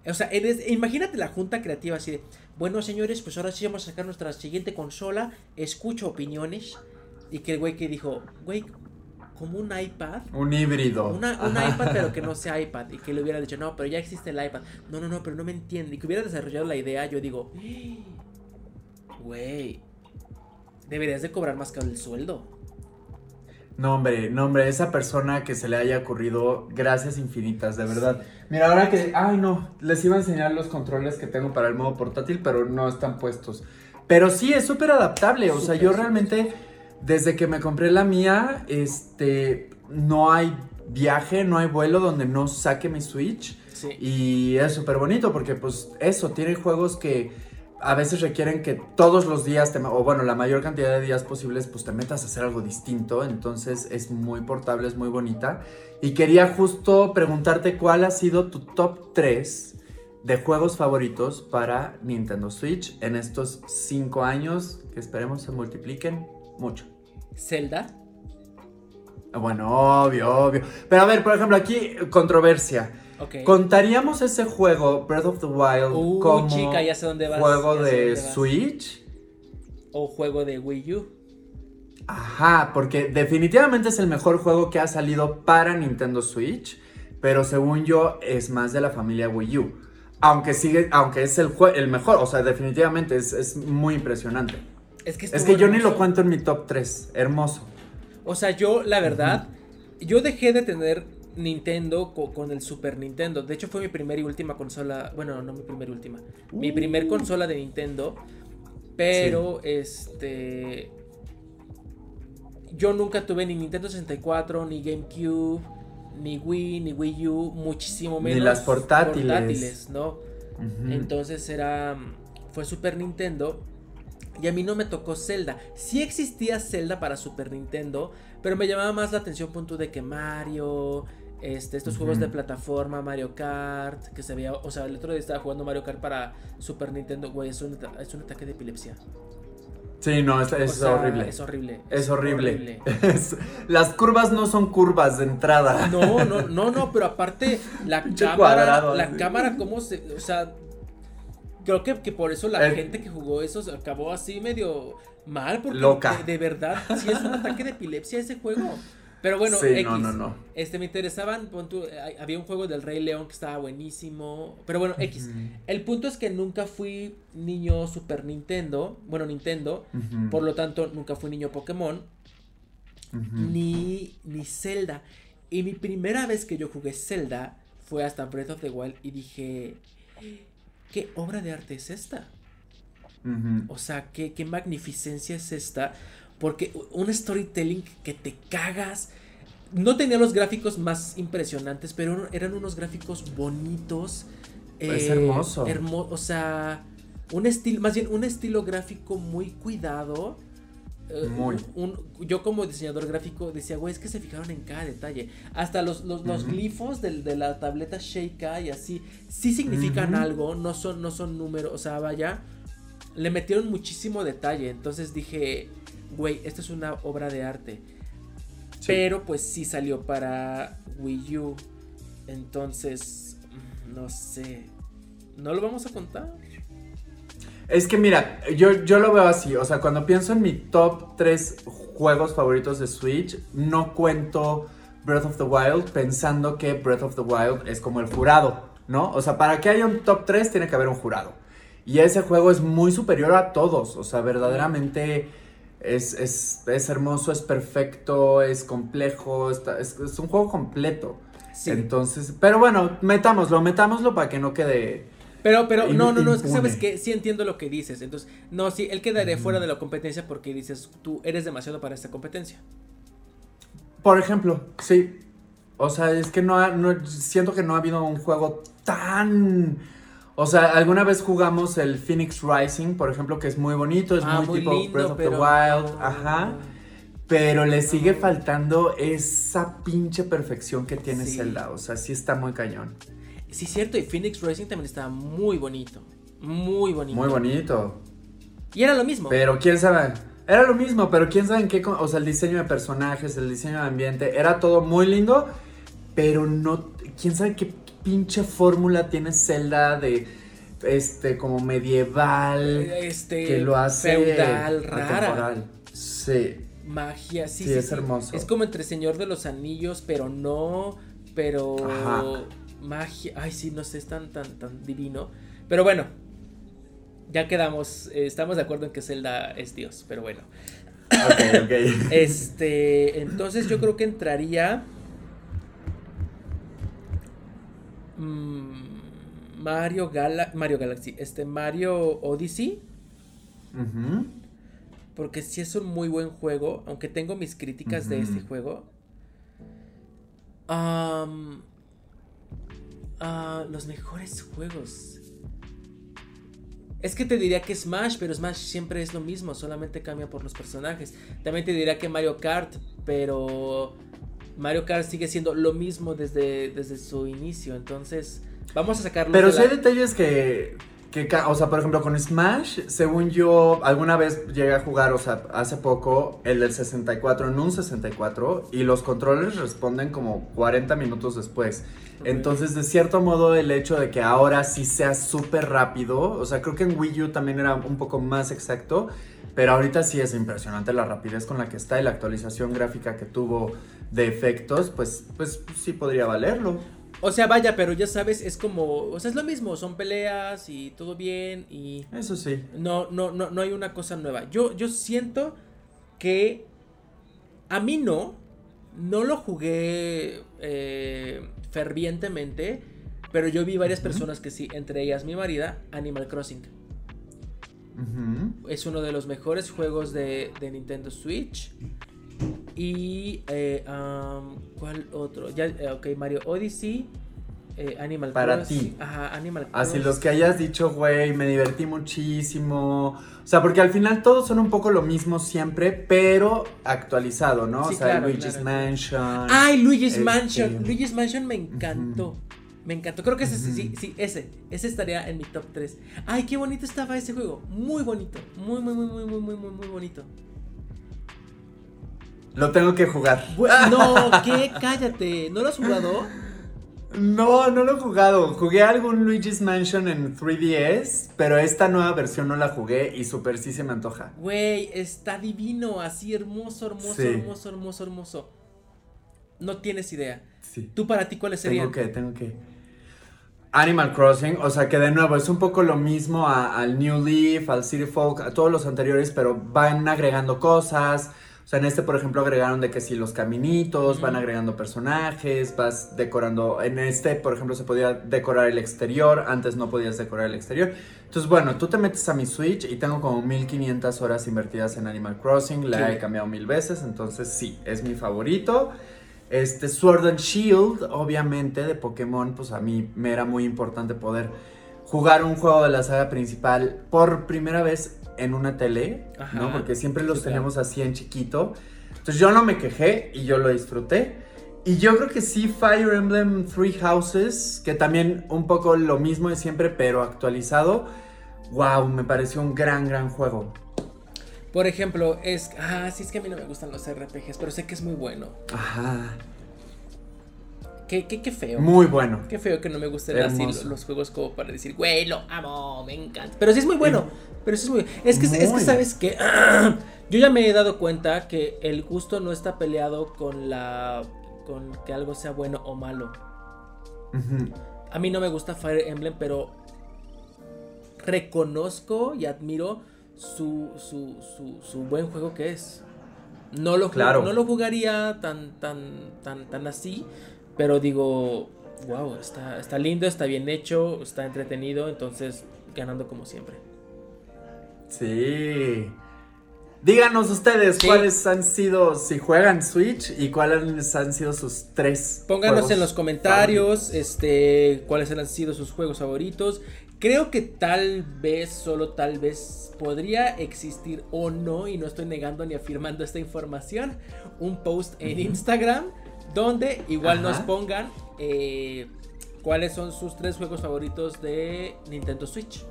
Speaker 1: o sea, eres, imagínate la junta creativa así de, bueno señores, pues ahora sí vamos a sacar nuestra siguiente consola, escucho opiniones, y que el güey que dijo, güey, como un iPad,
Speaker 2: Un híbrido.
Speaker 1: una, un iPad, pero que no sea iPad. Y que le hubiera dicho, no, pero ya existe el iPad. No, no, no, pero no me entiende. Y que hubiera desarrollado la idea, yo digo, güey, deberías de cobrar más que el sueldo.
Speaker 2: No, hombre, no, hombre, esa persona que se le haya ocurrido, gracias infinitas, de verdad. Mira, ahora que, ay no, les iba a enseñar los controles que tengo para el modo portátil, pero no están puestos. Pero sí, es súper adaptable, o sea, yo realmente, desde que me compré la mía, este, no hay viaje, no hay vuelo donde no saque mi Switch.
Speaker 1: Sí.
Speaker 2: Y es súper bonito porque pues eso, tiene juegos que a veces requieren que todos los días, te, o bueno, la mayor cantidad de días posibles, pues te metas a hacer algo distinto. Entonces es muy portable, es muy bonita. Y quería justo preguntarte cuál ha sido tu top 3 de juegos favoritos para Nintendo Switch en estos 5 años que esperemos se multipliquen mucho.
Speaker 1: Zelda.
Speaker 2: Bueno, obvio, obvio. Pero a ver, por ejemplo, aquí controversia. ¿Contaríamos ese juego, Breath of the Wild,
Speaker 1: Uh,
Speaker 2: como
Speaker 1: chica, ya sé dónde vas,
Speaker 2: juego
Speaker 1: ya
Speaker 2: de
Speaker 1: dónde.
Speaker 2: Switch?
Speaker 1: O juego de Wii U.
Speaker 2: Ajá, porque definitivamente es el mejor juego que ha salido para Nintendo Switch, pero según yo es más de la familia Wii U. Aunque sigue, aunque es el, el mejor, o sea, definitivamente es, es muy impresionante.
Speaker 1: Es que,
Speaker 2: Es que yo ni lo cuento en mi top 3, hermoso.
Speaker 1: O sea, yo, la verdad, yo dejé de tener Nintendo co- con el Super Nintendo. De hecho, fue mi primera y última consola. Bueno, no mi primera y última. Mi primer
Speaker 2: Uh.
Speaker 1: consola de Nintendo. Pero, este. Yo nunca tuve ni Nintendo 64, ni GameCube, ni Wii, ni Wii U, muchísimo
Speaker 2: Ni
Speaker 1: menos.
Speaker 2: las portátiles.
Speaker 1: portátiles, ¿no? Entonces era. Fue Super Nintendo. Y a mí no me tocó Zelda. Sí existía Zelda para Super Nintendo. Pero me llamaba más la atención punto de que Mario. Este, estos juegos de plataforma, Mario Kart. Que se veía. O sea, el otro día estaba jugando Mario Kart para Super Nintendo. Güey, es un, es un ataque de epilepsia.
Speaker 2: Sí, no, es, es
Speaker 1: sea,
Speaker 2: horrible.
Speaker 1: Es horrible.
Speaker 2: Es horrible. Es- las curvas no son curvas de entrada.
Speaker 1: No, no, no, no, pero aparte la cámara,
Speaker 2: cuadrado,
Speaker 1: la cámara cómo se, o sea, creo que, que por eso la
Speaker 2: El-
Speaker 1: gente que jugó eso se acabó así medio mal porque
Speaker 2: Loca.
Speaker 1: De, de verdad sí es un ataque de epilepsia ese juego. Pero bueno,
Speaker 2: Sí,
Speaker 1: X.
Speaker 2: no, no, no.
Speaker 1: Este me interesaban, pon tú, hay- había un juego del Rey León que estaba buenísimo, pero bueno, X. El punto es que nunca fui niño Super Nintendo, bueno, Nintendo, por lo tanto nunca fui niño Pokémon ni, ni Zelda. Y mi primera vez que yo jugué Zelda fue hasta Breath of the Wild y dije, ¿qué obra de arte es esta? O sea, ¿qué, qué magnificencia es esta? Porque un storytelling que te cagas. No tenía los gráficos más impresionantes, pero eran unos gráficos bonitos.
Speaker 2: Es hermoso.
Speaker 1: hermo- o sea, un estilo, más bien un estilo gráfico muy cuidado. eh,
Speaker 2: Muy.
Speaker 1: un- un- yo como diseñador gráfico decía, güey, es que se fijaron en cada detalle. Hasta los, los, glifos del- de la tableta Sheikah y así, sí significan algo, no son, no son números, o sea, vaya, le metieron muchísimo detalle. Entonces dije, güey, esto es una obra de arte.
Speaker 2: Sí.
Speaker 1: Pero pues sí salió para Wii U. Entonces, no sé. ¿No lo vamos a contar?
Speaker 2: Es que mira, yo, yo lo veo así, o sea, cuando pienso en mi top 3 juegos favoritos de Switch, no cuento Breath of the Wild pensando que Breath of the Wild es como el jurado, ¿no? O sea, para que haya un top 3 tiene que haber un jurado. Y ese juego es muy superior a todos, o sea, verdaderamente es, es, es hermoso, es perfecto, es complejo, está- es, es un juego completo.
Speaker 1: Sí.
Speaker 2: Entonces, pero bueno, metámoslo, metámoslo para que no quede...
Speaker 1: Pero, pero, no, no, no, es que sabes que sí entiendo lo que dices. Entonces, no, sí, él quedaría fuera de la competencia porque dices, tú eres demasiado para esta competencia.
Speaker 2: Por ejemplo, sí. O sea, es que no, ha- no siento que no ha habido un juego tan... O sea, alguna vez jugamos el Phoenix Rising, por ejemplo, que es muy bonito, es
Speaker 1: Ah,
Speaker 2: muy, tipo
Speaker 1: lindo,
Speaker 2: Breath of the Wild, ajá. Pero le sigue faltando esa pinche perfección que tiene
Speaker 1: Sí.
Speaker 2: Zelda. O sea, sí está muy cañón.
Speaker 1: Sí, cierto, y Phoenix Racing también estaba muy bonito. Muy bonito.
Speaker 2: Muy bonito.
Speaker 1: Y era lo mismo.
Speaker 2: Pero quién sabe. Era lo mismo, pero quién sabe en qué. O sea, el diseño de personajes, el diseño de ambiente. Era todo muy lindo. Pero no. Quién sabe qué pinche fórmula tiene Zelda de. Este, como medieval.
Speaker 1: este,
Speaker 2: que lo hace.
Speaker 1: feudal, rara.
Speaker 2: Sí.
Speaker 1: Magia, sí,
Speaker 2: Sí,
Speaker 1: sí,
Speaker 2: es
Speaker 1: sí.
Speaker 2: hermoso.
Speaker 1: Es como entre Señor de los Anillos, pero no, pero
Speaker 2: Ajá.
Speaker 1: magia, ay sí, no sé, es tan tan tan divino. Pero bueno, ya quedamos, eh, estamos de acuerdo en que Zelda es Dios, pero bueno. Este, entonces yo creo que entraría mm, Mario Gala Mario Galaxy, este Mario Odyssey. Porque sí es un muy buen juego, aunque tengo mis críticas de este juego. Um, los mejores juegos. Es que te diría que Smash, pero Smash siempre es lo mismo, solamente cambia por los personajes. También te diría que Mario Kart, pero Mario Kart sigue siendo lo mismo desde, desde su inicio. Entonces, vamos a sacarlo.
Speaker 2: Pero si hay detalles que, que, o sea, por ejemplo, con Smash, según yo, alguna vez llegué a jugar, o sea, hace poco, el del 64 en un 64 y los controles responden como 40 minutos después. Entonces, de cierto modo, el hecho de que ahora sí sea súper rápido, o sea, creo que en Wii U también era un poco más exacto, pero ahorita sí es impresionante la rapidez con la que está y la actualización gráfica que tuvo de efectos, pues, pues sí podría valerlo.
Speaker 1: O sea, vaya, pero ya sabes, es como, o sea, es lo mismo, son peleas y todo bien y...
Speaker 2: Eso sí.
Speaker 1: No, no, no, no hay una cosa nueva. Yo, yo siento que a mí no, no lo jugué eh, fervientemente, pero yo vi varias personas que sí, entre ellas mi marida, Animal Crossing. Es uno de los mejores juegos de, Nintendo Switch. Y, eh, ¿cuál otro? Ya, eh, ok, Mario Odyssey. Eh, Animal
Speaker 2: Para ti.
Speaker 1: Ajá, Animal.
Speaker 2: Así los que hayas dicho, güey, me divertí muchísimo. O sea, porque al final todos son un poco lo mismo siempre, pero actualizado, ¿no? o sea, Luigi's Mansion.
Speaker 1: Ay, Luigi's este, Mansion. Luigi's Mansion me encantó. Me encantó. Creo que ese, sí, sí, ese. Ese estaría en mi top 3. Ay, qué bonito estaba ese juego. Muy bonito. Muy, muy, muy, muy, muy, muy, muy, muy bonito.
Speaker 2: Lo tengo que jugar.
Speaker 1: No, ¿qué? Cállate. ¿No lo has jugado?
Speaker 2: No, no lo he jugado. Jugué algún Luigi's Mansion en 3DS, pero esta nueva versión no la jugué y super sí se me antoja.
Speaker 1: Güey, está divino, así hermoso, hermoso, hermoso, hermoso, hermoso. No tienes idea. Sí. ¿Tú para ti cuáles serían?
Speaker 2: Tengo que, tengo que. Animal Crossing, o sea que de nuevo es un poco lo mismo al New Leaf, al City Folk, a todos los anteriores, pero van agregando cosas sea, en este, por ejemplo, agregaron de que si los caminitos, van agregando personajes, vas decorando. En este, por ejemplo, se podía decorar el exterior, antes no podías decorar el exterior. Entonces, bueno, tú te metes a mi Switch y tengo como 1500 horas invertidas en Animal Crossing, la he cambiado mil veces, entonces sí, es mi favorito. Este Sword and Shield, obviamente, de Pokémon, pues a mí me era muy importante poder jugar un juego de la saga principal por primera vez en una tele, ¿no? Porque siempre los tenemos así en chiquito. Entonces yo no me quejé y yo lo disfruté. Y yo creo que sí, Fire Emblem Three Houses, que también un poco lo mismo de siempre, pero actualizado. Wow, me pareció un gran, gran juego.
Speaker 1: Por ejemplo, es. Ah, sí, es que a mí no me gustan los RPGs, pero sé que es muy bueno.
Speaker 2: Ajá.
Speaker 1: Qué, qué, qué, feo.
Speaker 2: Muy bueno.
Speaker 1: Qué feo que no me gusten así los, juegos como para decir, güey, lo amo, me encanta. Pero sí es muy bueno. Pero sí es muy Es que, es que sabes que yo ya me he dado cuenta que el gusto no está peleado con la. con que algo sea bueno o malo. A mí no me gusta Fire Emblem, pero reconozco y admiro su, su, su, su buen juego que es. No lo, claro. no lo jugaría tan, tan, tan, tan así, pero digo, wow, está, está lindo, está bien hecho, está entretenido, entonces ganando como siempre.
Speaker 2: Sí. Díganos ustedes cuáles han sido, si juegan Switch y cuáles han sido sus tres.
Speaker 1: Pónganos en los comentarios, este, cuáles han sido sus juegos favoritos. Creo que tal vez, solo tal vez, podría existir o no, y no estoy negando ni afirmando esta información, un post en Instagram donde igual nos pongan eh, cuáles son sus tres juegos favoritos de Nintendo Switch.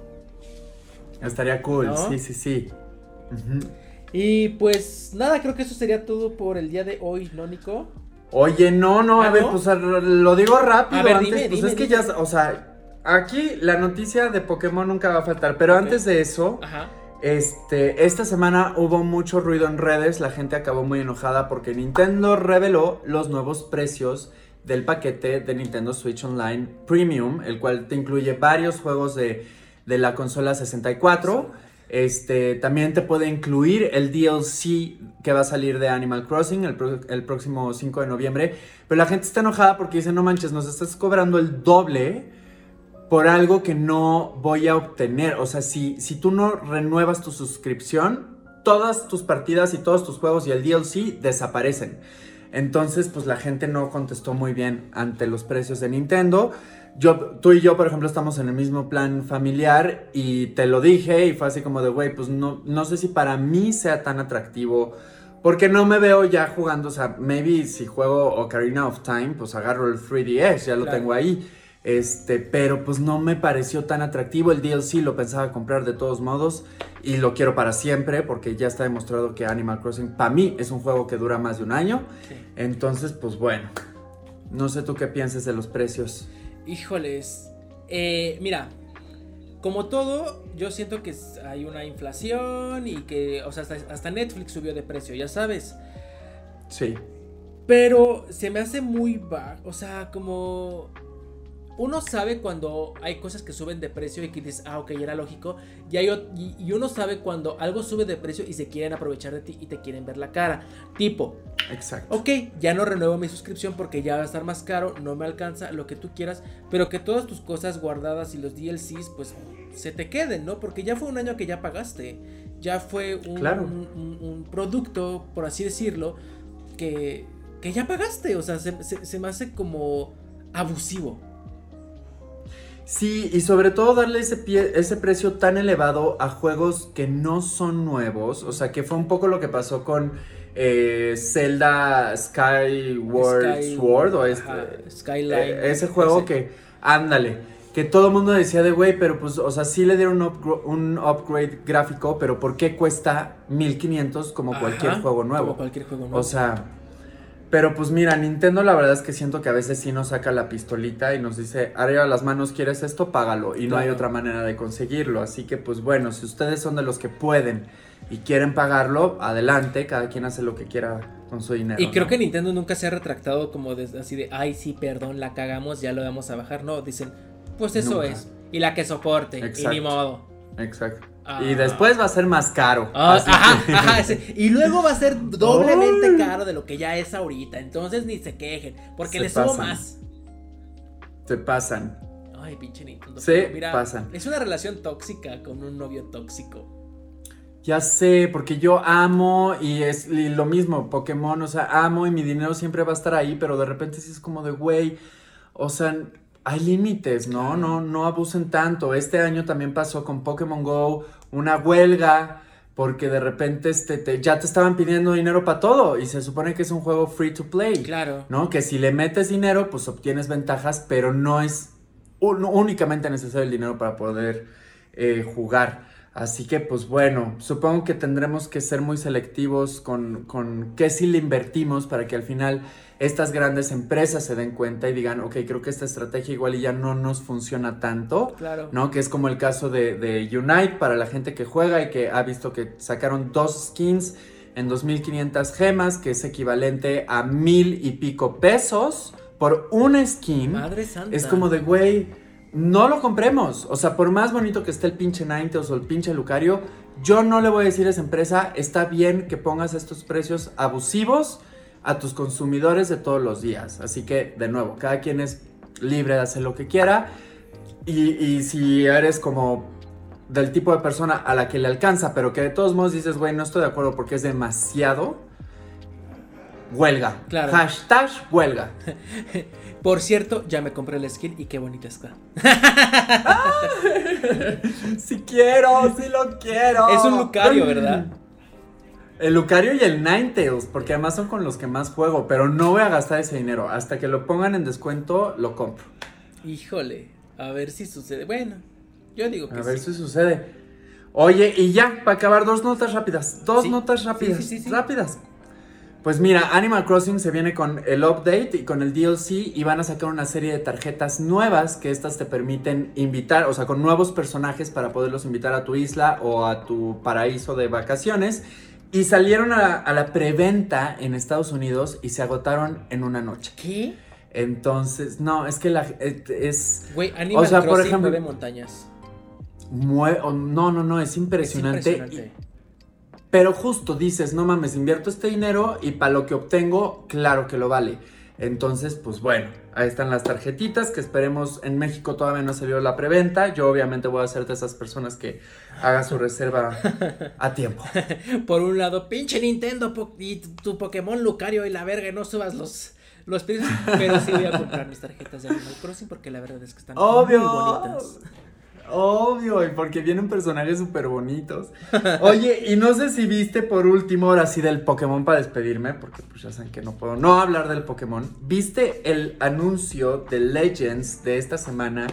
Speaker 2: Estaría cool, sí, sí, sí.
Speaker 1: Y pues nada, creo que eso sería todo por el día de hoy, ¿no, Nico?
Speaker 2: Oye, no, no, a ¿Ah, ver, pues lo digo rápido. A ver, antes, pues es que ya, o sea, aquí la noticia de Pokémon nunca va a faltar, pero antes de eso, Ajá. Este, esta semana hubo mucho ruido en redes, la gente acabó muy enojada porque Nintendo reveló los nuevos precios del paquete de Nintendo Switch Online Premium, el cual te incluye varios juegos de, la consola 64. Este, también te puede incluir el DLC que va a salir de Animal Crossing el, el, próximo 5 de noviembre. Pero la gente está enojada porque dice, no manches, nos estás cobrando el doble por algo que no voy a obtener. O sea, si, si tú no renuevas tu suscripción, todas tus partidas y todos tus juegos y el DLC desaparecen. Entonces, pues la gente no contestó muy bien ante los precios de Nintendo. Yo, tú y yo, por ejemplo, estamos en el mismo plan familiar y te lo dije y fue así como de, güey, pues no, no sé si para mí sea tan atractivo. Porque no me veo ya jugando, o sea, maybe si juego Ocarina of Time, pues agarro el 3DS, ya lo tengo ahí. Este, pero pues no me pareció tan atractivo. El DLC lo pensaba comprar de todos modos y lo quiero para siempre porque ya está demostrado que Animal Crossing para mí es un juego que dura más de un año. Entonces, pues bueno, no sé tú qué piensas de los precios.
Speaker 1: Híjoles, eh, mira, como todo, yo siento que hay una inflación y que, o sea, hasta, hasta Netflix subió de precio, ya sabes.
Speaker 2: Sí.
Speaker 1: Pero se me hace muy bajo, o sea, como uno sabe cuando hay cosas que suben de precio y que dices, ah, ok, era lógico. Y, hay, y, uno sabe cuando algo sube de precio y se quieren aprovechar de ti y te quieren ver la cara. Tipo,
Speaker 2: exacto.
Speaker 1: Ok, ya no renuevo mi suscripción porque ya va a estar más caro, no me alcanza, lo que tú quieras. Pero que todas tus cosas guardadas y los DLCs, pues se te queden, ¿no? Porque ya fue un año que ya pagaste. Ya fue un, un, producto, por así decirlo, que, que ya pagaste. O sea, se, se me hace como abusivo.
Speaker 2: Sí, y sobre todo darle ese, ese precio tan elevado a juegos que no son nuevos. O sea, que fue un poco lo que pasó con eh, Zelda Skyward Sword o este,
Speaker 1: Skyline.
Speaker 2: Eh, ese juego que, ándale, que todo el mundo decía de, güey, pero pues, o sea, sí le dieron un, upgrade gráfico, pero ¿por qué cuesta 1500 como cualquier juego nuevo?
Speaker 1: Como cualquier juego nuevo.
Speaker 2: O sea, pero pues mira, Nintendo la verdad es que siento que a veces sí nos saca la pistolita y nos dice, arriba las manos, ¿quieres esto? Págalo. Y no hay otra manera de conseguirlo. Así que pues bueno, si ustedes son de los que pueden y quieren pagarlo, adelante, cada quien hace lo que quiera con su dinero.
Speaker 1: Y creo que Nintendo nunca se ha retractado como así de, ay, sí, perdón, la cagamos, ya lo vamos a bajar. No, dicen, pues eso es. Y la que soporte, y ni modo.
Speaker 2: Exacto. Y ah. después va a ser más caro.
Speaker 1: Ah, ajá, Y luego va a ser doblemente caro de lo que ya es ahorita. Entonces ni se quejen. Porque le subo más.
Speaker 2: Se pasan.
Speaker 1: Ay, pinche Nintendo.
Speaker 2: Se pasan.
Speaker 1: Es una relación tóxica con un novio tóxico.
Speaker 2: Ya sé, porque yo amo y es lo mismo, Pokémon, o sea, amo y mi dinero siempre va a estar ahí, pero de repente sí es como de, güey, o sea, hay límites, ¿no? No, no abusen tanto. Este año también pasó con Pokémon Go una huelga porque de repente este, ya te estaban pidiendo dinero para todo y se supone que es un juego free to play.
Speaker 1: Claro.
Speaker 2: ¿No? Que si le metes dinero, pues obtienes ventajas, pero no es únicamente necesario el dinero para poder eh, jugar. Así que, pues bueno, supongo que tendremos que ser muy selectivos con, con qué sí le invertimos para que al final estas grandes empresas se den cuenta y digan, ok, creo que esta estrategia igual y ya no nos funciona tanto.
Speaker 1: Claro.
Speaker 2: ¿No? Que es como el caso de, de Unite para la gente que juega y que ha visto que sacaron dos skins en 2.500 gemas, que es equivalente a mil y pico pesos por una skin.
Speaker 1: Madre santa.
Speaker 2: Es como de, güey no lo compremos. O sea, por más bonito que esté el pinche Ninetales o el pinche Lucario, yo no le voy a decir a esa empresa, está bien que pongas estos precios abusivos a tus consumidores de todos los días. Así que, de nuevo, cada quien es libre de hacer lo que quiera. Y, y si eres como del tipo de persona a la que le alcanza, pero que de todos modos dices, güey, no estoy de acuerdo porque es demasiado, huelga.
Speaker 1: Claro.
Speaker 2: Hashtag huelga.
Speaker 1: Por cierto, ya me compré el skin y qué bonita está.
Speaker 2: Si quiero, si lo quiero.
Speaker 1: Es un Lucario, ¿verdad?
Speaker 2: El Lucario y el Ninetales, porque además son con los que más juego, pero no voy a gastar ese dinero. Hasta que lo pongan en descuento, lo compro.
Speaker 1: Híjole, a ver si sucede. Bueno, yo digo que
Speaker 2: A ver si sucede. Oye, y ya, para acabar, dos notas rápidas. Dos notas rápidas. Sí, rápidas. Pues mira, Animal Crossing se viene con el update y con el DLC y van a sacar una serie de tarjetas nuevas que estas te permiten invitar, o sea, con nuevos personajes para poderlos invitar a tu isla o a tu paraíso de vacaciones. Y salieron a, la preventa en Estados Unidos y se agotaron en una noche.
Speaker 1: ¿Qué?
Speaker 2: Entonces, no, es que la es.
Speaker 1: Güey, Animal o sea, Crossing por ejemplo, de montañas.
Speaker 2: no, no, no, es impresionante. Es impresionante. Pero justo dices, no mames, invierto este dinero y para lo que obtengo, claro que lo vale. Entonces, pues bueno, ahí están las tarjetitas que esperemos. En México todavía no salió la preventa. Yo obviamente voy a ser de esas personas que haga su reserva a tiempo.
Speaker 1: Por un lado, pinche Nintendo y tu Pokémon Lucario y la verga, no subas los los precios, pero sí voy a comprar mis tarjetas de Animal Crossing porque la verdad es que están
Speaker 2: Obvio.
Speaker 1: muy bonitas.
Speaker 2: Obvio, y porque vienen personajes súper bonitos. Oye, y no sé si viste por último, ahora sí, del Pokémon para despedirme, porque pues ya saben que no puedo no hablar del Pokémon. ¿Viste el anuncio de Legends de esta semana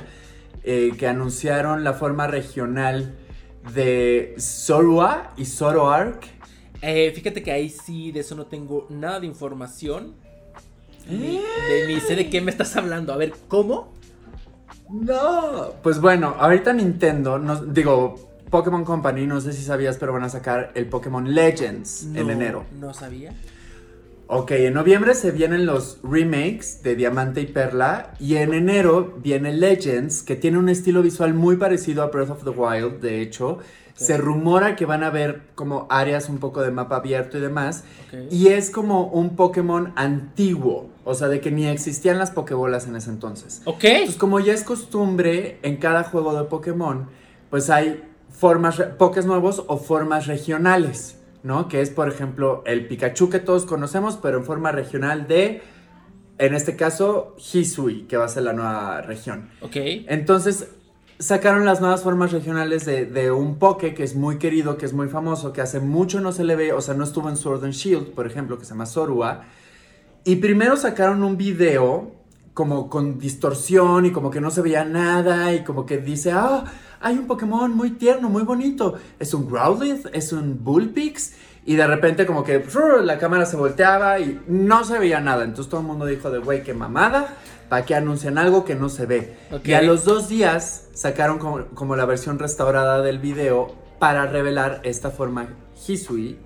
Speaker 2: eh, que anunciaron la forma regional de Zorua y Zoroark?
Speaker 1: Eh, fíjate que ahí sí, de eso no tengo nada de información. Ni, de, ni sé de qué me estás hablando. A ver, ¿cómo?
Speaker 2: No. Pues bueno, ahorita Nintendo, nos, digo, Pokémon Company, no sé si sabías, pero van a sacar el Pokémon Legends en enero.
Speaker 1: No sabía.
Speaker 2: Ok, en noviembre se vienen los remakes de Diamante y Perla y en enero viene Legends, que tiene un estilo visual muy parecido a Breath of the Wild, de hecho. Se rumora que van a ver como áreas un poco de mapa abierto y demás. Y es como un Pokémon antiguo. O sea, de que ni existían las Pokébolas en ese entonces.
Speaker 1: Ok.
Speaker 2: Pues como ya es costumbre en cada juego de Pokémon, pues hay formas, Pokés nuevos o formas regionales, ¿no? Que es, por ejemplo, el Pikachu que todos conocemos, pero en forma regional de, en este caso, Hisui, que va a ser la nueva región.
Speaker 1: Ok.
Speaker 2: Entonces, sacaron las nuevas formas regionales de, un Poké que es muy querido, que es muy famoso, que hace mucho no se le ve, o sea, no estuvo en Sword and Shield, por ejemplo, que se llama Zorua. Y primero sacaron un video como con distorsión y como que no se veía nada y como que dice, ah, hay un Pokémon muy tierno, muy bonito. Es un Growlithe, es un Bullpix. Y de repente como que la cámara se volteaba y no se veía nada. Entonces todo el mundo dijo de, güey, qué mamada. ¿Para que anuncian algo que no se ve?
Speaker 1: Okay.
Speaker 2: Y a los dos días sacaron como, como, la versión restaurada del video para revelar esta forma Hisui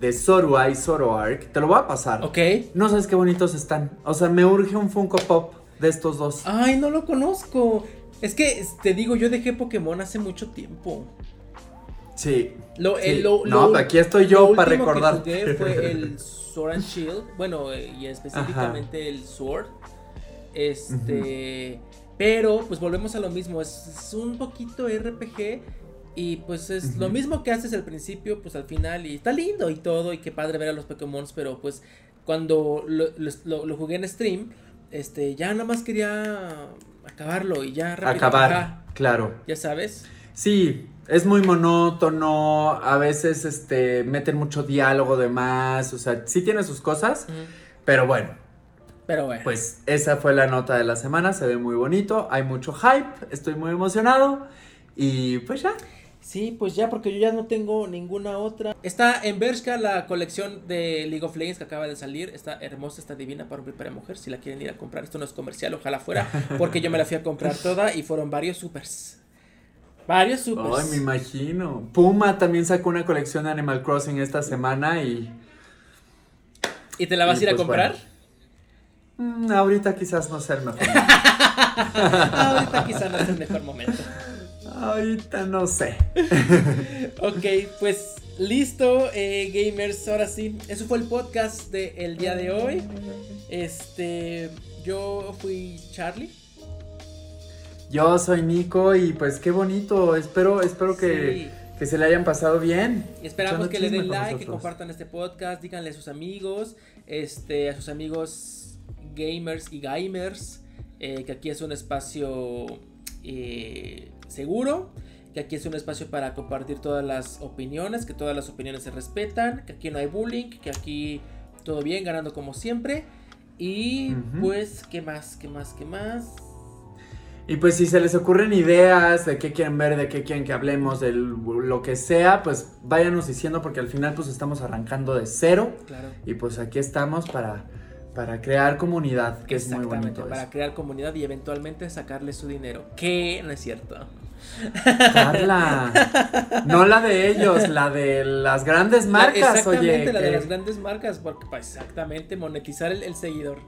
Speaker 2: de Zorua y Zoroark. Te lo voy a pasar.
Speaker 1: Ok.
Speaker 2: No sabes qué bonitos están. O sea, me urge un Funko Pop de estos dos.
Speaker 1: Ay, no lo conozco. Es que te digo, yo dejé Pokémon hace mucho tiempo.
Speaker 2: Sí.
Speaker 1: Lo,
Speaker 2: sí.
Speaker 1: Eh, lo,
Speaker 2: no,
Speaker 1: lo,
Speaker 2: aquí estoy yo para recordar.
Speaker 1: Que jugué fue el Sword and Shield. Bueno, y específicamente Ajá. el Sword. Este. Uh -huh. Pero, pues volvemos a lo mismo. Es, es un poquito RPG. Y pues es uh -huh. lo mismo que haces al principio, pues al final. Y está lindo y todo. Y qué padre ver a los Pokémon. Pero pues cuando lo, lo, lo jugué en stream. Este, ya nada más quería acabarlo y ya
Speaker 2: rápido. Acabar, claro.
Speaker 1: Ya sabes.
Speaker 2: Sí, es muy monótono, a veces este meten mucho diálogo de más, o sea, sí tiene sus cosas, uh -huh. pero bueno.
Speaker 1: Pero bueno.
Speaker 2: Pues esa fue la nota de la semana, se ve muy bonito, hay mucho hype, estoy muy emocionado y pues ya.
Speaker 1: Sí, pues ya, porque yo ya no tengo ninguna otra. Está en Bershka la colección de League of Legends que acaba de salir. Está hermosa, está divina para hombre y para mujer. Si la quieren ir a comprar, esto no es comercial, ojalá fuera. Porque yo me la fui a comprar toda y fueron varios supers. Varios supers.
Speaker 2: Ay, me imagino. Puma también sacó una colección de Animal Crossing esta semana y.
Speaker 1: ¿Y te la vas a ir a comprar?
Speaker 2: Bueno. Mm, ahorita quizás no sea el mejor
Speaker 1: ahorita quizás no es el mejor momento.
Speaker 2: Ahorita no sé.
Speaker 1: ok, pues listo, eh, gamers. Ahora sí, eso fue el podcast del el día de hoy. Este, yo fui Charlie.
Speaker 2: Yo soy Nico y pues qué bonito. Espero, espero que, sí. que se le hayan pasado bien.
Speaker 1: Y esperamos que le den like, que compartan este podcast, díganle a sus amigos, este, a sus amigos gamers y gamers, eh, que aquí es un espacio eh, seguro, que aquí es un espacio para compartir todas las opiniones, que todas las opiniones se respetan, que aquí no hay bullying, que aquí todo bien, ganando como siempre. Y uh -huh. pues, ¿qué más? ¿Qué más? ¿Qué más?
Speaker 2: Y pues si se les ocurren ideas de qué quieren ver, de qué quieren que hablemos, de lo que sea, pues váyanos diciendo porque al final pues estamos arrancando de cero.
Speaker 1: Claro.
Speaker 2: Y pues aquí estamos para, para crear comunidad, que es muy bonito.
Speaker 1: Para
Speaker 2: eso.
Speaker 1: crear comunidad y eventualmente sacarle su dinero. Que no es cierto.
Speaker 2: Carla, no la de ellos, la de las grandes marcas,
Speaker 1: la, exactamente,
Speaker 2: oye.
Speaker 1: la de las grandes marcas, porque pues, exactamente monetizar el, el seguidor.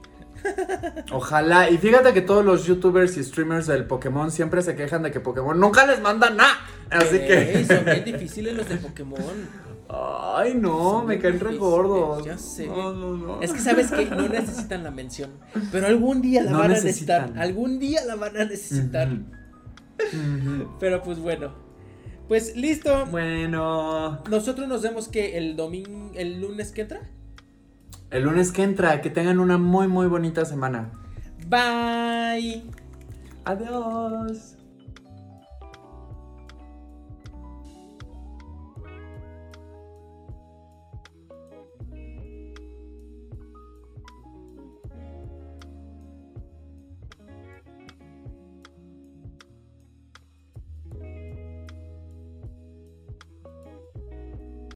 Speaker 2: Ojalá, y fíjate que todos los youtubers y streamers del Pokémon siempre se quejan de que Pokémon nunca les manda nada. Así que.
Speaker 1: Son bien difíciles los de Pokémon.
Speaker 2: Ay, no, me caen re gordos.
Speaker 1: ya sé.
Speaker 2: No, no, no.
Speaker 1: Es que sabes que no necesitan la mención, pero algún día la van a necesitar, algún día la van a necesitar. Pero pues bueno. Pues listo.
Speaker 2: Bueno,
Speaker 1: Nosotros nos vemos que el domingo, el lunes que entra.
Speaker 2: el lunes que entra, que tengan una muy, muy bonita semana.
Speaker 1: Bye.
Speaker 2: Adiós.